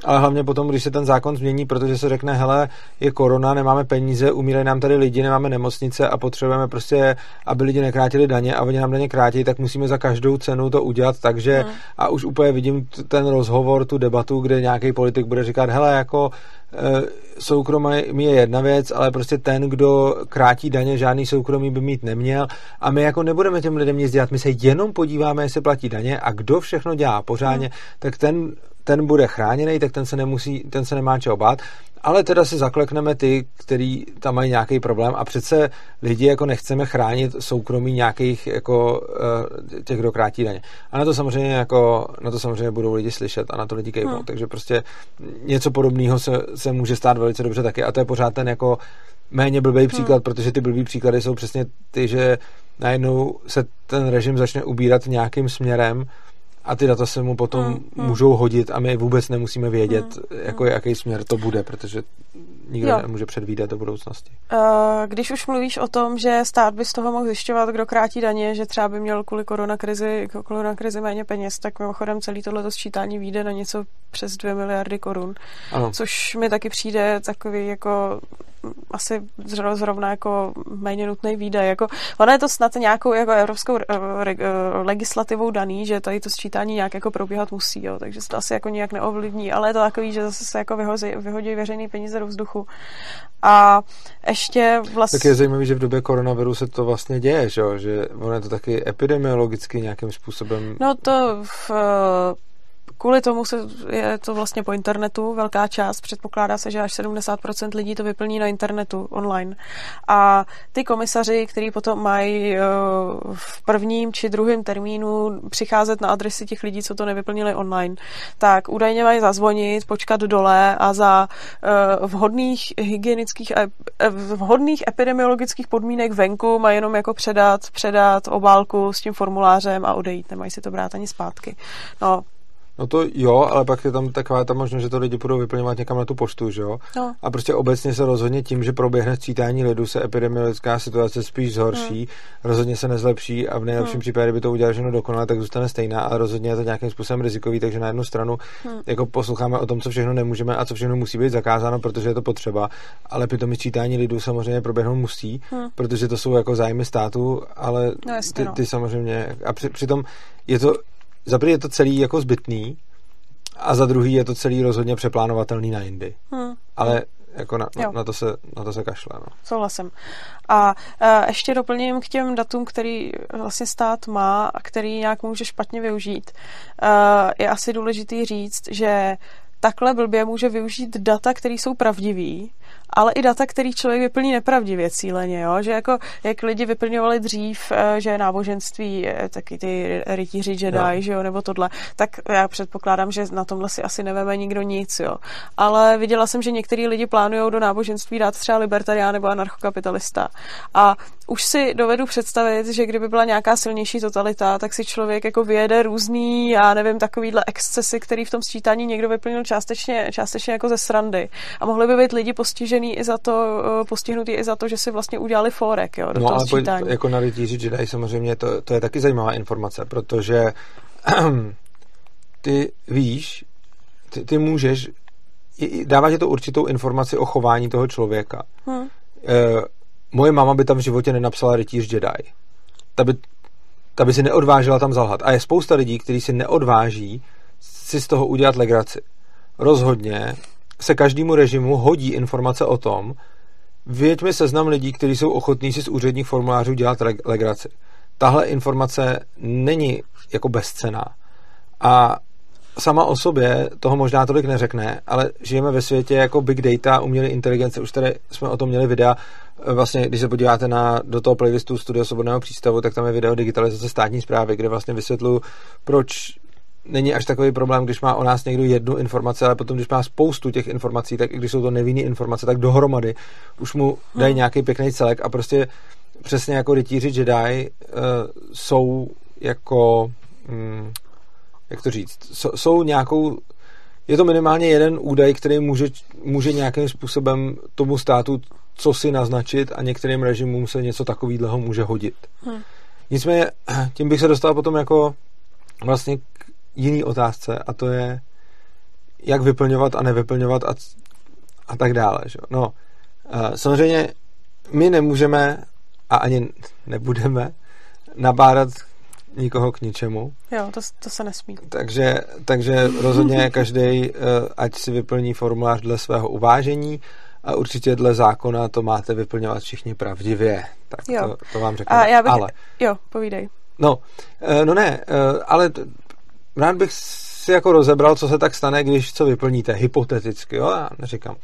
Ale hlavně potom, když se ten zákon změní, protože se řekne, hele, je korona, nemáme peníze, umírají nám tady lidi, nemáme nemocnice a potřebujeme prostě, aby lidi nekrátili daně a oni nám daně krátí, tak musíme za každou cenu to udělat takže hmm. a už úplně vidím ten rozhovor, tu debatu, kde nějaký politik bude říkat, hele, jako e, soukromí je jedna věc, ale prostě ten, kdo krátí daně, žádný soukromí by mít neměl a my jako nebudeme těm lidem nic dělat, my se jenom podíváme, jestli platí daně a kdo všechno dělá pořádně, hmm. tak ten ten bude chráněný, tak ten se, nemusí, ten se nemá čeho bát, ale teda si zaklekneme ty, který tam mají nějaký problém a přece lidi jako nechceme chránit soukromí nějakých jako eh, těch, kdo krátí daně. A na to samozřejmě jako, na to samozřejmě budou lidi slyšet a na to lidi kejvou. Hmm. Takže prostě něco podobného se, se může stát velice dobře taky a to je pořád ten jako méně blbý hmm. příklad, hmm. protože ty blbý příklady jsou přesně ty, že najednou se ten režim začne ubírat nějakým směrem, a ty data se mu potom mm, mm. můžou hodit a my vůbec nemusíme vědět, mm, jako mm. jaký směr to bude, protože nikdo jo. nemůže předvídat do budoucnosti.
Uh, když už mluvíš o tom, že stát by z toho mohl zjišťovat, kdo krátí daně, že třeba by měl kvůli koronakrizi, koronakrizi méně peněz, tak mimochodem celý tohle sčítání vyjde na něco přes 2 miliardy korun. Ano. Což mi taky přijde takový jako asi zrovna jako méně nutný výdaj. Jako, ono je to snad nějakou jako evropskou uh, legislativou daný, že tady to sčítání nějak jako probíhat musí, jo, takže se to asi jako nějak neovlivní, ale je to takový, že zase se jako vyhodí, vyhodí veřejný peníze do vzduchu. A ještě vlastně...
Tak je zajímavé, že v době koronaviru se to vlastně děje, že, že ono je to taky epidemiologicky nějakým způsobem...
No to v, Kvůli tomu se, je to vlastně po internetu velká část. Předpokládá se, že až 70% lidí to vyplní na internetu online. A ty komisaři, kteří potom mají eh, v prvním či druhém termínu přicházet na adresy těch lidí, co to nevyplnili online, tak údajně mají zazvonit, počkat dole a za eh, vhodných hygienických eh, vhodných epidemiologických podmínek venku mají jenom jako předat, předat obálku s tím formulářem a odejít. Nemají si to brát ani zpátky. No,
No to jo, ale pak je tam taková ta možnost, že to lidi budou vyplňovat někam na tu poštu, že jo? No. A prostě obecně se rozhodně tím, že proběhne sčítání lidu, se epidemiologická situace spíš zhorší, hmm. rozhodně se nezlepší a v nejlepším hmm. případě, kdyby to udělal všechno dokonale, tak zůstane stejná, ale rozhodně je to nějakým způsobem rizikový, takže na jednu stranu hmm. jako posloucháme o tom, co všechno nemůžeme a co všechno musí být zakázáno, protože je to potřeba, ale pitomí sčítání lidu samozřejmě proběhnout musí, hmm. protože to jsou jako zájmy státu, ale no, ty, no. ty samozřejmě a při, přitom je to za prvý je to celý jako zbytný a za druhý je to celý rozhodně přeplánovatelný na jindy. Hmm. Ale jako na, na, na, to se, na to se kašle. No.
Souhlasím. A a ještě doplním k těm datům, který vlastně stát má a který nějak může špatně využít. A je asi důležitý říct, že takhle blbě může využít data, které jsou pravdivý ale i data, který člověk vyplní nepravdivě cíleně, jo? že jako jak lidi vyplňovali dřív, eh, že náboženství, taky ty rytíři Jedi, jo. že jo, nebo tohle, tak já předpokládám, že na tomhle si asi neveme nikdo nic, jo. Ale viděla jsem, že některý lidi plánují do náboženství dát třeba libertarián nebo anarchokapitalista. A už si dovedu představit, že kdyby byla nějaká silnější totalita, tak si člověk jako vyjede různý, já nevím, takovýhle excesy, který v tom sčítání někdo vyplnil částečně, částečně jako ze srandy. A mohli by být lidi postižený i za to, eh, postihnutý i za to, že si vlastně udělali forek, jo, do
no,
toho
ale
sčítání.
jako na rytíři Jedi samozřejmě to, to je taky zajímavá informace, protože ty víš, ty, ty můžeš, dává ti to určitou informaci o chování toho člověka. Hmm. E, moje máma by tam v životě nenapsala rytíř Jedi. Ta by, ta by si neodvážila tam zalhat. A je spousta lidí, kteří si neodváží si z toho udělat legraci. Rozhodně se každému režimu hodí informace o tom, věď mi seznam lidí, kteří jsou ochotní si z úředních formulářů dělat legraci. Tahle informace není jako bezcená. A sama o sobě toho možná tolik neřekne, ale žijeme ve světě jako big data, umělé inteligence, už tady jsme o tom měli videa, vlastně, když se podíváte na, do toho playlistu Studio Svobodného přístavu, tak tam je video digitalizace státní zprávy, kde vlastně vysvětluju, proč není až takový problém, když má o nás někdo jednu informaci, ale potom, když má spoustu těch informací, tak i když jsou to nevinné informace, tak dohromady už mu dají hmm. nějaký pěkný celek a prostě přesně jako rytíři Jedi uh, jsou jako um, jak to říct, jsou nějakou, je to minimálně jeden údaj, který může, může nějakým způsobem tomu státu co si naznačit a některým režimům se něco takového může hodit. Hmm. Nicméně, tím bych se dostal potom jako vlastně k jiný otázce a to je, jak vyplňovat a nevyplňovat a, a tak dále. Že? No, samozřejmě my nemůžeme a ani nebudeme nabádat nikoho k ničemu.
Jo, to, to se nesmí.
Takže, takže rozhodně každý, eh, ať si vyplní formulář dle svého uvážení a určitě dle zákona to máte vyplňovat všichni pravdivě. Tak jo. To, to vám řeknu.
A já bych, ale, jo, povídej.
No, eh, no ne, eh, ale rád bych si jako rozebral, co se tak stane, když co vyplníte, hypoteticky, jo, já neříkám.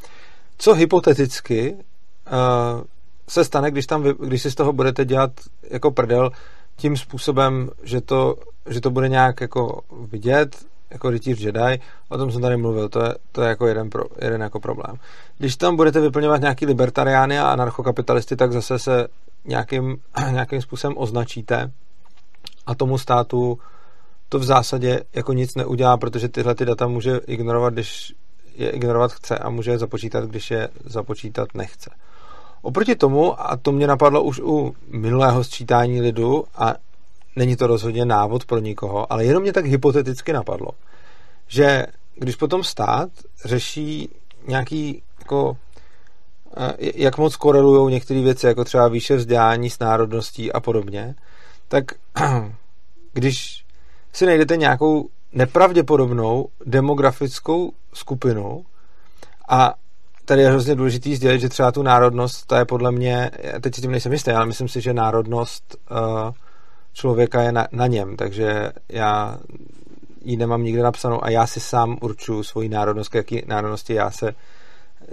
Co hypoteticky uh, se stane, když, tam, když si z toho budete dělat jako prdel, tím způsobem, že to, že to bude nějak jako vidět, jako rytíř Jedi, o tom jsem tady mluvil, to je, to je jako jeden, pro, jeden jako problém. Když tam budete vyplňovat nějaký libertariány a anarchokapitalisty, tak zase se nějakým, nějakým způsobem označíte a tomu státu to v zásadě jako nic neudělá, protože tyhle ty data může ignorovat, když je ignorovat chce a může je započítat, když je započítat nechce. Oproti tomu, a to mě napadlo už u minulého sčítání lidu a není to rozhodně návod pro nikoho, ale jenom mě tak hypoteticky napadlo, že když potom stát řeší nějaký jako eh, jak moc korelují některé věci, jako třeba výše vzdělání s národností a podobně, tak když si najdete nějakou nepravděpodobnou demografickou skupinu a tady je hrozně důležitý sdělit, že třeba tu národnost, to je podle mě, teď si tím nejsem jistý, ale myslím si, že národnost uh, člověka je na, na něm, takže já ji nemám nikde napsanou a já si sám určuju svoji národnost, k jaký národnosti já se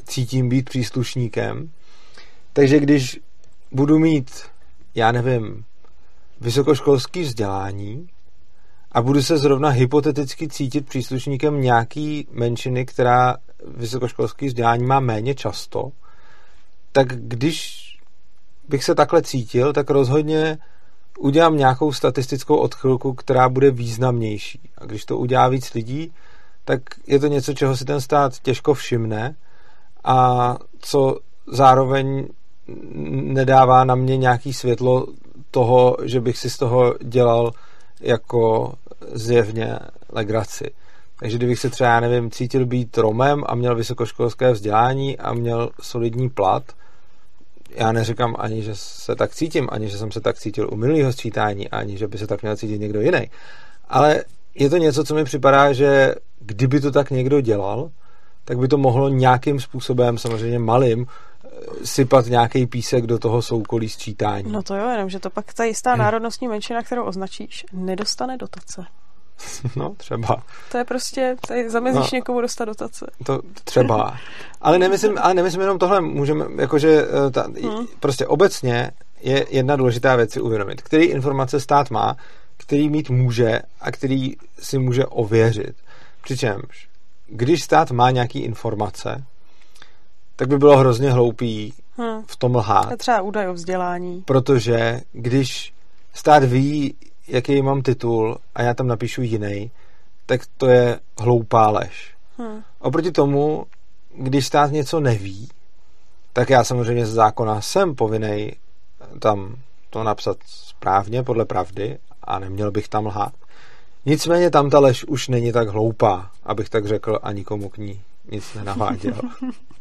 cítím být příslušníkem. Takže když budu mít, já nevím, vysokoškolský vzdělání a budu se zrovna hypoteticky cítit příslušníkem nějaký menšiny, která vysokoškolský vzdělání má méně často, tak když bych se takhle cítil, tak rozhodně udělám nějakou statistickou odchylku, která bude významnější. A když to udělá víc lidí, tak je to něco, čeho si ten stát těžko všimne a co zároveň nedává na mě nějaký světlo toho, že bych si z toho dělal jako zjevně legraci. Takže kdybych se třeba, já nevím, cítil být Romem a měl vysokoškolské vzdělání a měl solidní plat, já neříkám ani, že se tak cítím, ani, že jsem se tak cítil u minulého sčítání, ani, že by se tak měl cítit někdo jiný. Ale je to něco, co mi připadá, že kdyby to tak někdo dělal, tak by to mohlo nějakým způsobem, samozřejmě malým, sypat nějaký písek do toho soukolí sčítání.
No to jo, jenom, že to pak ta jistá národnostní menšina, kterou označíš, nedostane dotace.
No, třeba.
To je prostě, tady zamezíš
No.
někomu dostat dotace.
To třeba. Ale nemyslím, ale nemyslím jenom tohle, můžeme, jakože eh, ta,
Hmm.
prostě obecně je jedna důležitá věc si uvědomit, který informace stát má, který mít může a který si může ověřit. Přičemž, když stát má nějaký informace, tak by bylo hrozně hloupý
Hm.
v tom lhát.
To je třeba údaj o vzdělání.
Protože když stát ví, jaký mám titul a já tam napíšu jiný, tak to je hloupá lež.
Hm.
Oproti tomu, když stát něco neví, tak já samozřejmě z zákona jsem povinný tam to napsat správně, podle pravdy a neměl bych tam lhát. Nicméně tam ta lež už není tak hloupá, abych tak řekl a nikomu k ní nic nenaváděl.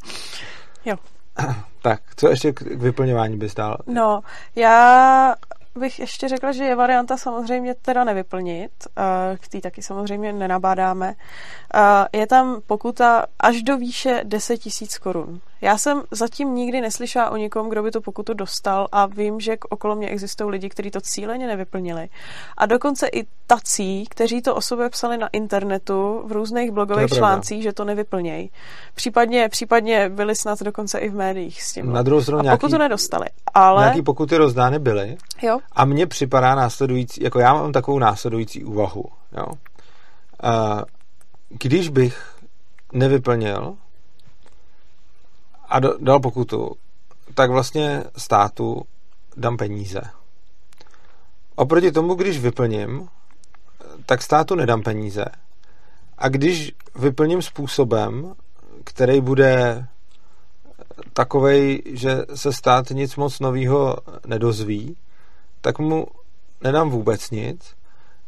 Jo.
Tak, co ještě k, vyplňování bys dál?
No, já bych ještě řekla, že je varianta samozřejmě teda nevyplnit, eh, k té taky samozřejmě nenabádáme. Eh, Je tam pokuta až do výše 10 tisíc korun. Já jsem zatím nikdy neslyšela o nikom, kdo by tu pokutu dostal a vím, že okolo mě existují lidi, kteří to cíleně nevyplnili. A dokonce i tací, kteří to o sobě psali na internetu v různých blogových článcích, že to nevyplnějí. Případně, případně byli snad dokonce i v médiích s tím.
Na druhou stranu
a
nějaký,
pokutu nedostali. Ale
nějaký pokuty rozdány byly
jo,
a mně připadá následující, jako já mám takovou následující úvahu. Jo. A když bych nevyplnil a do, dal pokutu, tak vlastně státu dám peníze. Oproti tomu, když vyplním, tak státu nedám peníze. A když vyplním způsobem, který bude takovej, že se stát nic moc novýho nedozví, tak mu nedám vůbec nic.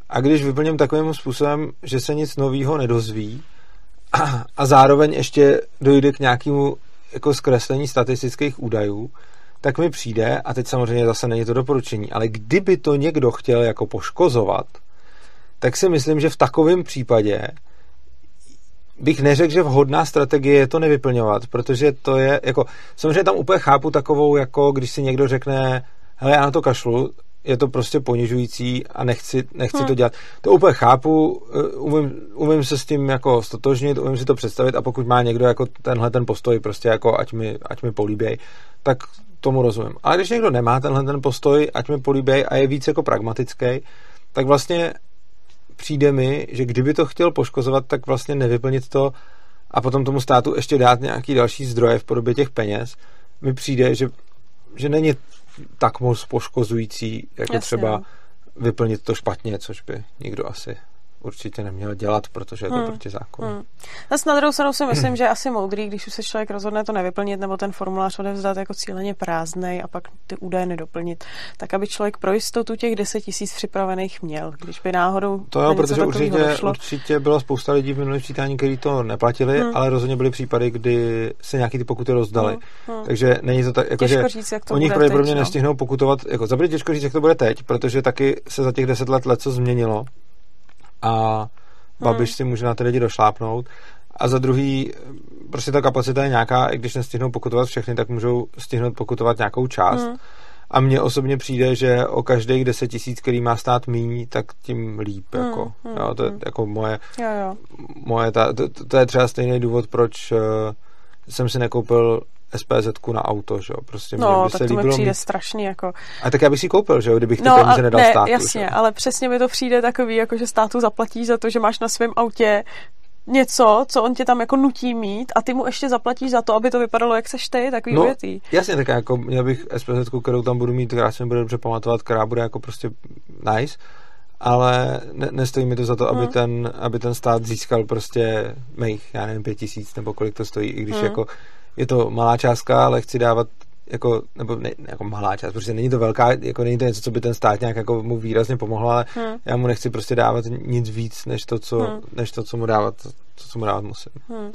A když vyplním takovým způsobem, že se nic novýho nedozví a, a zároveň ještě dojde k nějakému jako zkreslení statistických údajů, tak mi přijde, a teď samozřejmě zase není to doporučení, ale kdyby to někdo chtěl jako poškozovat, tak si myslím, že v takovém případě bych neřekl, že vhodná strategie je to nevyplňovat, protože to je jako, samozřejmě tam úplně chápu takovou, jako když si někdo řekne, hele, já na to kašlu, je to prostě ponižující a nechci, nechci
Hmm.
to dělat. To úplně chápu, eh, umím, umím se s tím jako stotožnit, umím si to představit a pokud má někdo jako tenhle ten postoj, prostě jako ať mi, ať mi políběj, tak tomu rozumím. Ale když někdo nemá tenhle ten postoj, ať mi políběj a je víc jako pragmatický, tak vlastně přijde mi, že kdyby to chtěl poškozovat, tak vlastně nevyplnit to a potom tomu státu ještě dát nějaký další zdroje v podobě těch peněz, mi přijde, že, že není tak moc poškozující, jako
Jasně,
třeba
no.
vyplnit to špatně, což by nikdo asi určitě neměl dělat, protože je to
Hmm.
proti zákonu.
Hmm. Na druhou stranu si myslím, že je asi moudrý, když už se člověk rozhodne to nevyplnit nebo ten formulář odevzdat jako cíleně prázdnej a pak ty údaje nedoplnit, tak aby člověk pro jistotu těch 10 tisíc připravených měl, když by náhodou
To jo, protože určitě,
došlo.
určitě byla spousta lidí v minulém čítání, kteří to neplatili,
Hmm.
ale rozhodně byly případy, kdy se nějaký ty pokuty rozdaly.
Hmm, hmm.
Takže není to tak, jako,
Těžko
že
říct, jak to
oni pravděpodobně
no.
nestihnou pokutovat, jako za těžko říct, jak to bude teď, protože taky se za těch deset let co změnilo a Babiš
Hmm.
si může na ty lidi došlápnout. A za druhý, prostě ta kapacita je nějaká, i když nestihnou pokutovat všechny, tak můžou stihnout pokutovat nějakou část.
Hmm.
A mně osobně přijde, že o každých 10 tisíc, který má stát míň, tak tím líp.
Hmm,
Jako,
hmm,
jo, to je
hmm.
jako moje,
Jo, jo.
moje ta, to, to, je třeba stejný důvod, proč uh, jsem si nekoupil SPZ na auto, že jo. Prostě mě
No,
by
tak
se
to mi přijde
mít...
strašný, jako.
A tak já bych si koupil, že jo, kdybych ty
No,
peníze nedal
ne,
státu. že
jasně,
jo.
ale přesně mi to přijde takový, jako že státu zaplatíš za to, že máš na svém autě něco, co on tě tam jako nutí mít a ty mu ještě zaplatíš za to, aby to vypadalo, jak seš ty, takový
No,
ujetý.
Jasně, tak jako měl bych SPZ, kterou tam budu mít, která se mi bude dobře pamatovat, která bude jako prostě nice, ale ne, nestojí mi to za to, aby,
Hmm.
ten, aby ten stát získal prostě mých, já nevím, pět tisíc nebo kolik to stojí, i když
Hmm.
jako je to malá částka, ale chci dávat jako, nebo ne, jako malá část, protože není to velká, jako není to něco, co by ten stát nějak jako mu výrazně pomohlo, ale
Hmm.
já mu nechci prostě dávat nic víc, než to, co,
Hmm.
než to, co mu dávat, to, co mu dávat musím.
Hmm.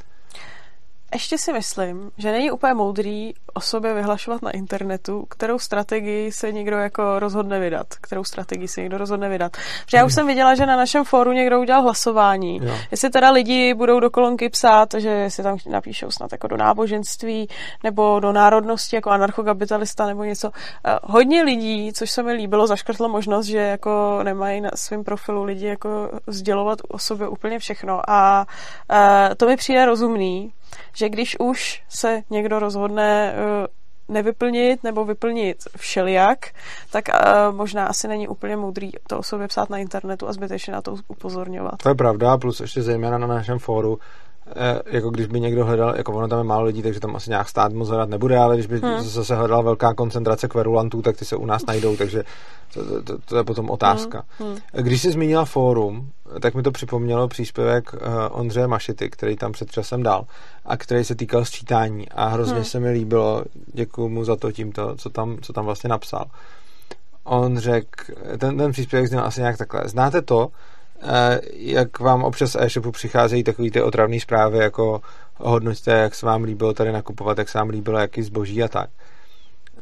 Ještě si myslím, že není úplně moudrý o sobě vyhlašovat na internetu, kterou strategii se někdo jako rozhodne vydat, kterou strategii se někdo rozhodne vydat. Protože já už jsem viděla, že na našem fóru někdo udělal hlasování. Jo. Jestli teda lidi budou do kolonky psát, že si tam napíšou snad jako do náboženství nebo do národnosti jako anarchokapitalista nebo něco. Eh, hodně lidí, což se mi líbilo, zaškrtlo možnost, že jako nemají na svém profilu lidi jako sdělovat o sobě úplně všechno a eh, to mi přijde rozumný, že když už se někdo rozhodne eh, nevyplnit nebo vyplnit všelijak, tak uh, možná asi není úplně moudrý to o sobě psát na internetu a zbytečně na to upozorňovat.
To je pravda, plus ještě zejména na našem fóru, jako když by někdo hledal, jako ono tam je málo lidí, takže tam asi nějak stát moc hledat nebude, ale když by hmm. zase hledal velká koncentrace kverulantů, tak ty se u nás najdou, takže to, to, to je potom otázka. Hmm. Hmm. Když jsi zmínila fórum, tak mi to připomnělo příspěvek Ondřeje Mašity, který tam před časem dal a který se týkal sčítání a hrozně hmm. se mi líbilo, děkuji mu za to tímto, co tam, co tam vlastně napsal. On řekl, ten, ten příspěvek zněl asi nějak takhle. Znáte to, jak vám občas e-shopu přicházejí takové ty otravné zprávy, jako hodnoťte, jak se vám líbilo tady nakupovat, jak se vám líbilo, jaký zboží a tak.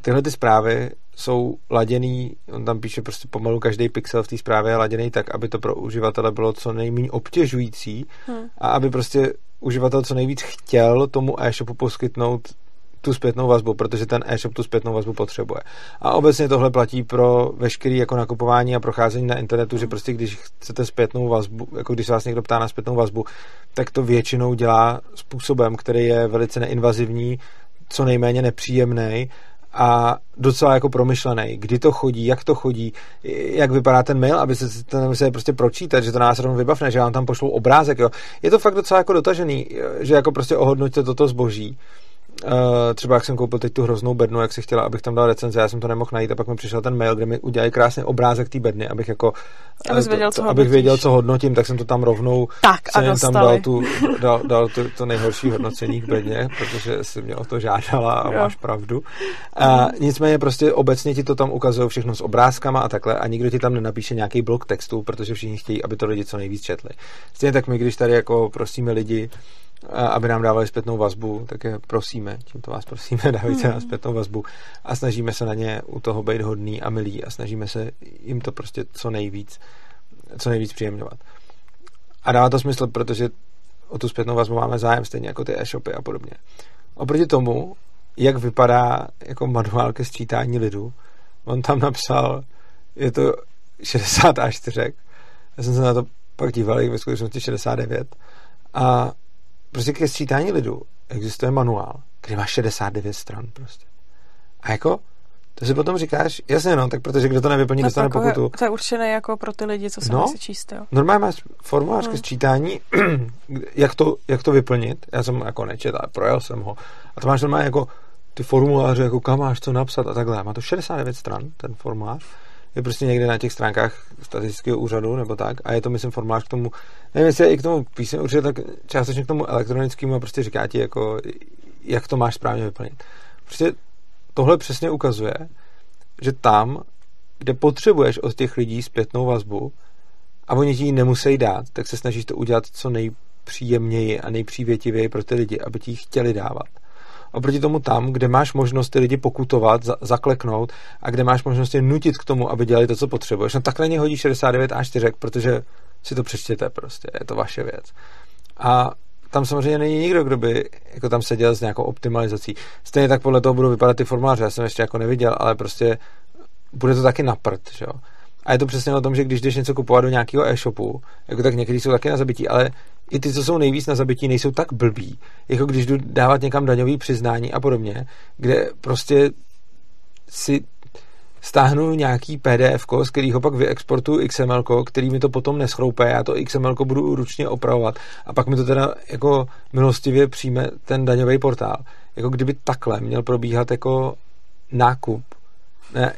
Tyhle ty zprávy jsou laděný, on tam píše prostě pomalu každý pixel v té zprávě je laděný tak, aby to pro uživatele bylo co nejméně obtěžující hmm. a aby prostě uživatel co nejvíc chtěl tomu e-shopu poskytnout tu zpětnou vazbu, protože ten e-shop tu zpětnou vazbu potřebuje. A obecně tohle platí pro veškerý jako nakupování a procházení na internetu, že prostě když chcete zpětnou vazbu, jako když se vás někdo ptá na zpětnou vazbu, tak to většinou dělá způsobem, který je velice neinvazivní, co nejméně nepříjemný a docela jako promyšlený, kdy to chodí, jak to chodí, jak vypadá ten mail, aby se to nemuseli prostě pročítat, že to nás rovnou vybavne, že vám tam pošlou obrázek, jo. Je to fakt docela jako dotažený, že jako prostě ohodnotíte toto zboží třeba jak jsem koupil teď tu hroznou bednu, jak si chtěla, abych tam dal recenze, já jsem to nemohl najít a pak mi přišel ten mail, kde mi udělali krásný obrázek té bedny, abych jako
abych věděl, co,
abych věděl, co hodnotím, tak jsem to tam rovnou
tak, a
tam dal, tu, dal, dal to, to, nejhorší hodnocení k bedně, protože si mě o to žádala a jo. máš pravdu. A nicméně prostě obecně ti to tam ukazují všechno s obrázkama a takhle a nikdo ti tam nenapíše nějaký blok textu, protože všichni chtějí, aby to lidi co nejvíc četli. Stejně tak my, když tady jako prosíme lidi, aby nám dávali zpětnou vazbu, tak je prosíme, tímto vás prosíme, dávejte nám zpětnou vazbu a snažíme se na ně u toho být hodný a milý a snažíme se jim to prostě co nejvíc, co nejvíc příjemňovat. A dává to smysl, protože o tu zpětnou vazbu máme zájem, stejně jako ty e-shopy a podobně. Oproti tomu, jak vypadá jako manuál ke sčítání lidu, on tam napsal, je to 60 a 4. Já jsem se na to pak díval, ve skutečnosti 69. A prostě ke sčítání lidu existuje manuál, který má 69 stran prostě. A jako, to si potom říkáš, jasně no, tak protože kdo to nevyplní, dostane jako pokutu.
To je určené jako pro ty lidi, co se no, nechce číst, jo.
Normálně máš formulář hmm. ke sčítání, jak to, jak to vyplnit. Já jsem jako nečet, ale projel jsem ho. A to máš normálně jako ty formuláře, jako kam máš co napsat a takhle. Má to 69 stran, ten formulář je prostě někde na těch stránkách statistického úřadu nebo tak a je to, myslím, formulář k tomu, nevím, jestli je i k tomu písemně, určitě tak částečně k tomu elektronickému a prostě říká ti, jako, jak to máš správně vyplnit. Prostě tohle přesně ukazuje, že tam, kde potřebuješ od těch lidí zpětnou vazbu a oni ti ji nemusí dát, tak se snažíš to udělat co nejpříjemněji a nejpřívětivěji pro ty lidi, aby ti ji chtěli dávat oproti tomu tam, kde máš možnost ty lidi pokutovat, za, zakleknout a kde máš možnost je nutit k tomu, aby dělali to, co potřebuješ. No tak na ně hodí 69 a 4, protože si to přečtěte prostě, je to vaše věc. A tam samozřejmě není nikdo, kdo by jako tam seděl s nějakou optimalizací. Stejně tak podle toho budou vypadat ty formuláře, já jsem ještě jako neviděl, ale prostě bude to taky na prd, že jo. A je to přesně o tom, že když jdeš něco kupovat do nějakého e-shopu, jako tak někdy jsou taky na zabití, ale i ty, co jsou nejvíc na zabití, nejsou tak blbí, jako když jdu dávat někam daňový přiznání a podobně, kde prostě si stáhnu nějaký PDF, z kterého pak vyexportuju XML, který mi to potom neschroupé, já to XML budu ručně opravovat a pak mi to teda jako milostivě přijme ten daňový portál. Jako kdyby takhle měl probíhat jako nákup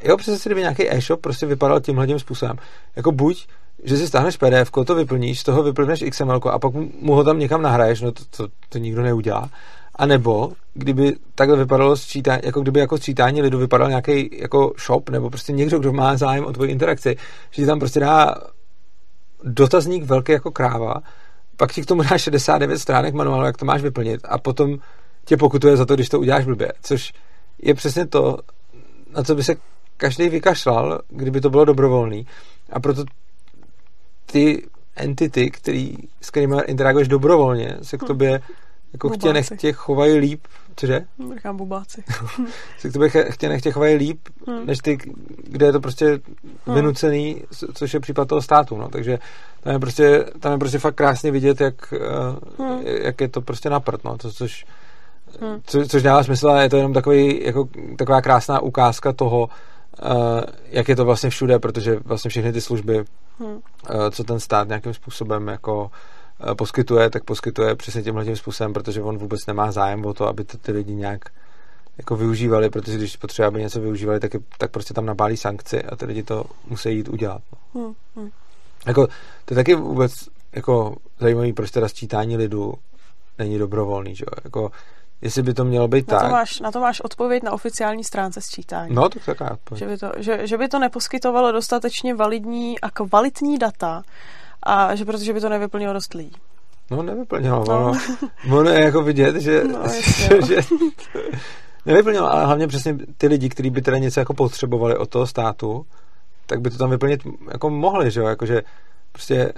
jo, přesně si, kdyby nějaký e-shop prostě vypadal tímhle způsobem. Jako buď, že si stáhneš PDF, to vyplníš, z toho vyplneš XML a pak mu ho tam někam nahraješ, no to, to, to nikdo neudělá. A nebo, kdyby takhle vypadalo sčítání, jako kdyby jako sčítání lidu vypadal nějaký jako shop, nebo prostě někdo, kdo má zájem o tvoji interakci, že ti tam prostě dá dotazník velký jako kráva, pak ti k tomu dá 69 stránek manuálu, jak to máš vyplnit a potom tě pokutuje za to, když to uděláš blbě. Což je přesně to, na co by se každý vykašlal, kdyby to bylo dobrovolný. A proto ty entity, který, s kterými interaguješ dobrovolně, se k hm. tobě jako
Bubáci.
chtě nechtě chovají líp, cože?
Říkám bubáci.
se k tobě chtě nechtě chovají líp, hmm. než ty, kde je to prostě hmm. vynucený, což je případ toho státu, no, takže tam je prostě, tam je prostě fakt krásně vidět, jak, hmm. jak je to prostě naprt, no, to, což Hmm. Co, což dává smysl, ale je to jenom takový, jako, taková krásná ukázka toho, uh, jak je to vlastně všude, protože vlastně všechny ty služby, hmm. uh, co ten stát nějakým způsobem jako uh, poskytuje, tak poskytuje přesně tímhle tím způsobem, protože on vůbec nemá zájem o to, aby to ty lidi nějak jako využívali, protože když potřebuje, aby něco využívali, tak, je, tak prostě tam nabálí sankci a ty lidi to musí jít udělat. No. Hmm. Hmm. Jako, to je taky vůbec jako zajímavý, proč teda sčítání lidu není dobrovolný, že jo? Jako, jestli by to mělo být
na
tak.
To máš, na to máš odpověď na oficiální stránce sčítání.
No, tak taková odpověď.
Že by, to, že, že by to neposkytovalo dostatečně validní a kvalitní data a že protože by to nevyplnilo dost lidí.
No, nevyplnilo. No. Ono, ono je jako vidět, že,
no, jasně,
že nevyplnilo, ale hlavně přesně ty lidi, kteří by teda něco jako potřebovali od toho státu, tak by to tam vyplnit jako mohli, že jo, jakože prostě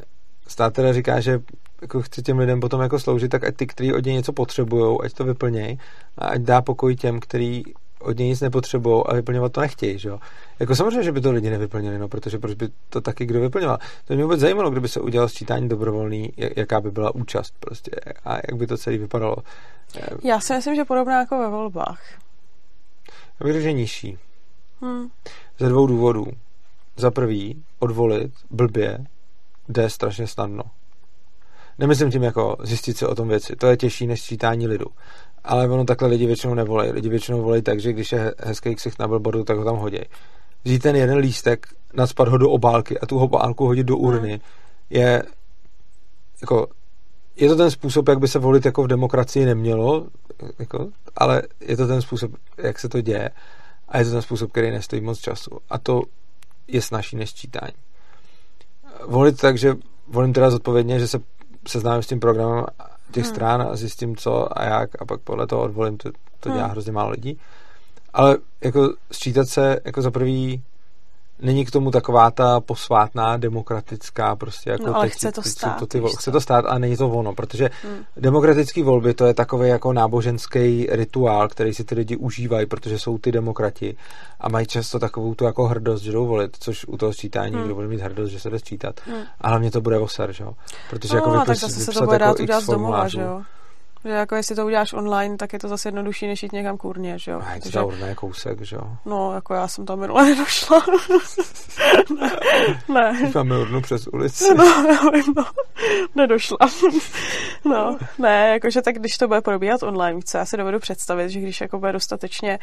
stát teda říká, že jako chce těm lidem potom jako sloužit, tak ať ty, kteří od něj něco potřebují, ať to vyplnějí a ať dá pokoj těm, kteří od něj nic nepotřebují a vyplňovat to nechtějí, že jo. Jako samozřejmě, že by to lidi nevyplnili, no, protože proč by to taky kdo vyplňoval. To mě vůbec zajímalo, kdyby se udělalo sčítání dobrovolný, jaká by byla účast prostě a jak by to celé vypadalo.
Já si myslím, že podobná jako ve volbách.
Já bych že nižší.
Hmm.
Ze dvou důvodů. Za prvý, odvolit blbě jde strašně snadno. Nemyslím tím jako zjistit se o tom věci. To je těžší než sčítání lidu. Ale ono takhle lidi většinou nevolají. Lidi většinou volají tak, že když je hezký ksicht na billboardu, tak ho tam hodí. Vzít ten jeden lístek, nadspat ho do obálky a tu obálku hodit do urny je jako je to ten způsob, jak by se volit jako v demokracii nemělo, jako, ale je to ten způsob, jak se to děje a je to ten způsob, který nestojí moc času. A to je snažší než čítání. Volit tak, že volím teda zodpovědně, že se seznámím s tím programem těch hmm. stran a zjistím, co a jak a pak podle toho odvolím, to, to dělá hmm. hrozně málo lidí. Ale jako sčítat se jako za prvý není k tomu taková ta posvátná, demokratická prostě jako
no, ale
teď,
chce to
teď
stát.
To ty, chce to stát a není to ono, protože hmm. demokratické volby to je takový jako náboženský rituál, který si ty lidi užívají, protože jsou ty demokrati a mají často takovou tu jako hrdost, že jdou volit, což u toho sčítání hmm. kdo bude mít hrdost, že se jde sčítat. Hmm. A hlavně to bude oser, že jo? Protože
no,
jako
vypis, tak zase se to bude dát
jako
udělat z domova, že jo? Že jako jestli to uděláš online, tak je to zase jednodušší, než jít někam kurně, že jo?
Je to urné kousek, že jo?
No, jako já jsem tam minule nedošla. ne. ne.
Máme urnu přes ulici.
No, já vím, no. Nedošla. no, ne, jakože tak když to bude probíhat online, co já si dovedu představit, že když jako bude dostatečně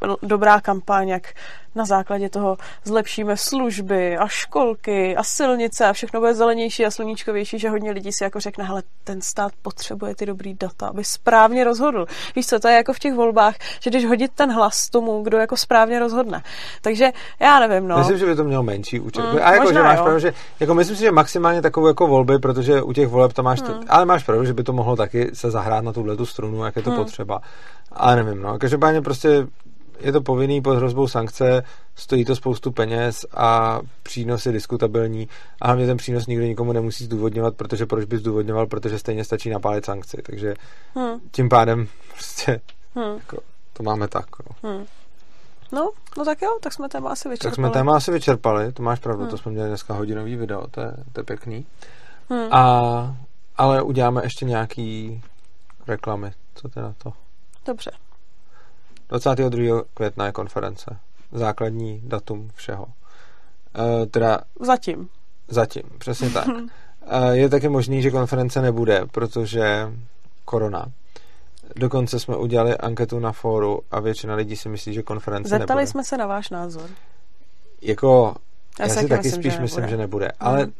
uh, dobrá kampaň, jak na základě toho zlepšíme služby a školky a silnice a všechno bude zelenější a sluníčkovější, že hodně lidí si jako řekne, hele, ten stát potřebuje ty dobrý data, aby správně rozhodl. Víš co, to je jako v těch volbách, že když hodit ten hlas tomu, kdo jako správně rozhodne. Takže já nevím, no.
Myslím, že by to mělo menší účet. Mm, a jako, možná, že máš pravdu, že jako myslím si, že maximálně takovou jako volby, protože u těch voleb to máš, mm. to, ale máš pravdu, že by to mohlo taky se zahrát na tuhle tu strunu, jak je to mm. potřeba. Ale nevím, no. Každopádně prostě je to povinný pod hrozbou sankce, stojí to spoustu peněz a přínos je diskutabilní a hlavně ten přínos nikdo nikomu nemusí zdůvodňovat, protože proč by zdůvodňoval, protože stejně stačí napálit sankci, takže hmm. tím pádem prostě hmm. jako, to máme tak. No.
Hmm. No, no tak jo, tak jsme téma asi vyčerpali.
Tak jsme téma asi vyčerpali, to máš pravdu, hmm. to jsme měli dneska hodinový video, to je, to je pěkný. Hmm. A, ale uděláme ještě nějaký reklamy, co ty na to?
Dobře.
22. května je konference. Základní datum všeho. E, teda...
Zatím.
Zatím, přesně tak. e, je taky možný, že konference nebude, protože korona. Dokonce jsme udělali anketu na fóru a většina lidí si myslí, že konference
Zeptali
nebude.
jsme se na váš názor.
Jako, já, já si taky myslím, spíš že myslím, že nebude. Ale mm.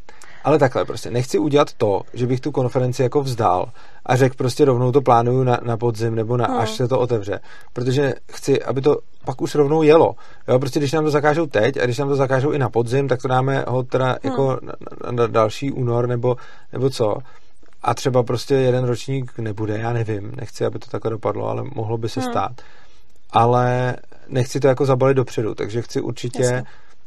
Ale takhle prostě, nechci udělat to, že bych tu konferenci jako vzdal a řekl prostě rovnou to plánuju na, na podzim nebo na, no. až se to otevře. Protože chci, aby to pak už rovnou jelo. Jo, prostě když nám to zakážou teď a když nám to zakážou i na podzim, tak to dáme ho teda no. jako na, na, na další únor nebo, nebo co. a třeba prostě jeden ročník nebude, já nevím, nechci, aby to takhle dopadlo, ale mohlo by se hmm. stát. Ale nechci to jako zabalit dopředu, takže chci určitě Jasně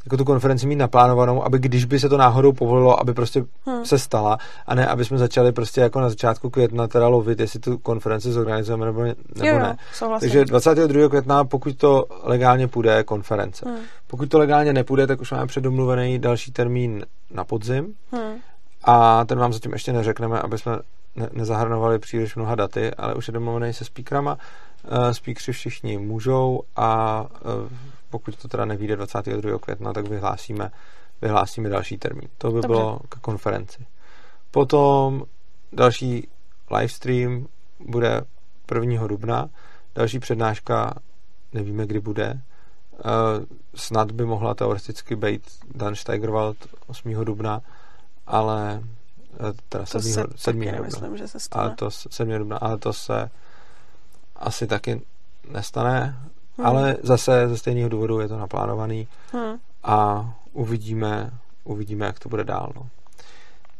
jako tu konferenci mít naplánovanou, aby když by se to náhodou povolilo, aby prostě hmm. se stala a ne, aby jsme začali prostě jako na začátku května teda lovit, jestli tu konferenci zorganizujeme nebo, ne, nebo jo, ne. Takže 22. května, pokud to legálně půjde, konference. Hmm. Pokud to legálně nepůjde, tak už máme předomluvený další termín na podzim hmm. a ten vám zatím ještě neřekneme, aby jsme ne, nezahrnovali příliš mnoha daty, ale už je domluvený se speakrama. Uh, speakři všichni můžou a uh, pokud to teda nevíde 22. května, tak vyhlásíme, vyhlásíme další termín. To by Dobře. bylo k konferenci. Potom další livestream bude 1. dubna, další přednáška nevíme, kdy bude. Uh, snad by mohla teoreticky být Dan Steigerwald 8. dubna, ale uh, teda 7. Se 7. dubna. Myslím, že se stane. Ale to 7. dubna, ale to se asi taky nestane hmm. ale zase ze stejného důvodu je to naplánovaný hmm. a uvidíme, uvidíme, jak to bude dál. No.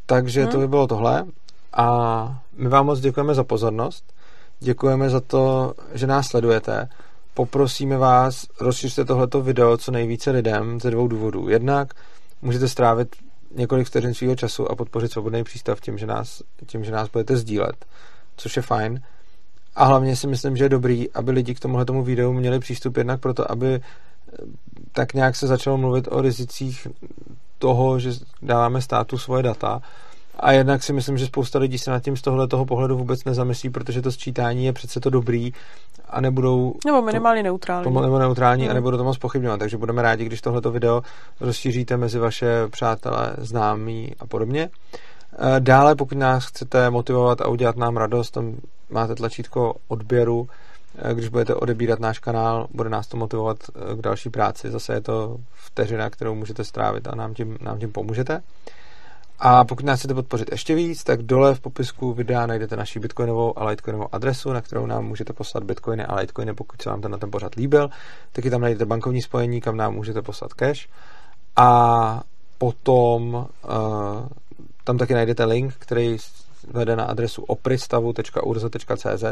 Takže hmm. to by bylo tohle a my vám moc děkujeme za pozornost, děkujeme za to, že nás sledujete, poprosíme vás, rozšiřte tohleto video co nejvíce lidem ze dvou důvodů. Jednak můžete strávit několik vteřin svého času a podpořit svobodný přístav tím, že nás, tím, že nás budete sdílet, což je fajn. A hlavně si myslím, že je dobrý, aby lidi k tomuhle tomu videu měli přístup jednak proto, aby eh, tak nějak se začalo mluvit o rizicích toho, že dáváme státu svoje data. A jednak si myslím, že spousta lidí se nad tím z tohle toho pohledu vůbec nezamyslí, protože to sčítání je přece to dobrý a nebudou...
Nebo minimálně to, neutrální.
To, nebo neutrální hmm. a nebudou to moc pochybňovat. Takže budeme rádi, když tohleto video rozšíříte mezi vaše přátelé, známí a podobně. Eh, dále, pokud nás chcete motivovat a udělat nám radost, tam máte tlačítko odběru, eh, když budete odebírat náš kanál, bude nás to motivovat eh, k další práci. Zase je to vteřina, kterou můžete strávit a nám tím, nám tím pomůžete. A pokud nás chcete podpořit ještě víc, tak dole v popisku videa najdete naši bitcoinovou a litecoinovou adresu, na kterou nám můžete poslat bitcoiny a litecoiny, pokud se vám ten na ten pořad líbil. Taky tam najdete bankovní spojení, kam nám můžete poslat cash. A potom uh, tam taky najdete link, který vede na adresu opristavu.urza.cz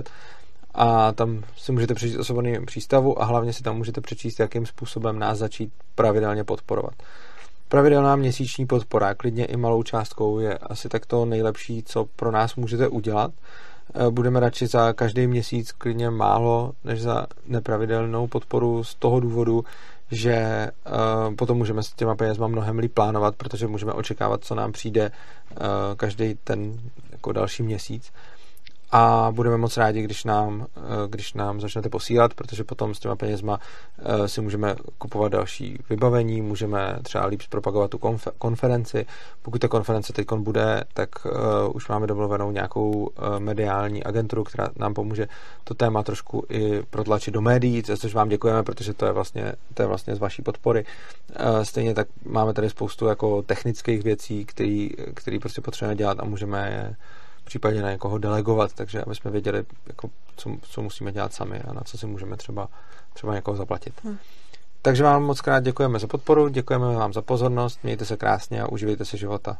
a tam si můžete přečíst o svobodném přístavu a hlavně si tam můžete přečíst, jakým způsobem nás začít pravidelně podporovat. Pravidelná měsíční podpora, klidně i malou částkou, je asi tak to nejlepší, co pro nás můžete udělat. Eh, budeme radši za každý měsíc klidně málo, než za nepravidelnou podporu z toho důvodu, že uh, potom můžeme s těma penězma mnohem líp plánovat, protože můžeme očekávat, co nám přijde uh, každý ten jako další měsíc a budeme moc rádi, když nám, eh, když nám začnete posílat, protože potom s těma penězma eh, si můžeme kupovat další vybavení, můžeme třeba líp zpropagovat tu konferenci. Pokud ta konference teď bude, tak uh, už máme domluvenou nějakou mediální agenturu, která nám pomůže to téma trošku i protlačit do médií, což vám děkujeme, protože to je vlastně, to je vlastně z vaší podpory. Stejně tak máme tady spoustu jako technických věcí, které prostě potřebujeme dělat a můžeme je případně na někoho delegovat, takže aby jsme věděli, jako, co, co musíme dělat sami a na co si můžeme třeba, třeba někoho zaplatit. Hmm. Takže vám moc krát děkujeme za podporu, děkujeme vám za pozornost, mějte se krásně a uživejte si života.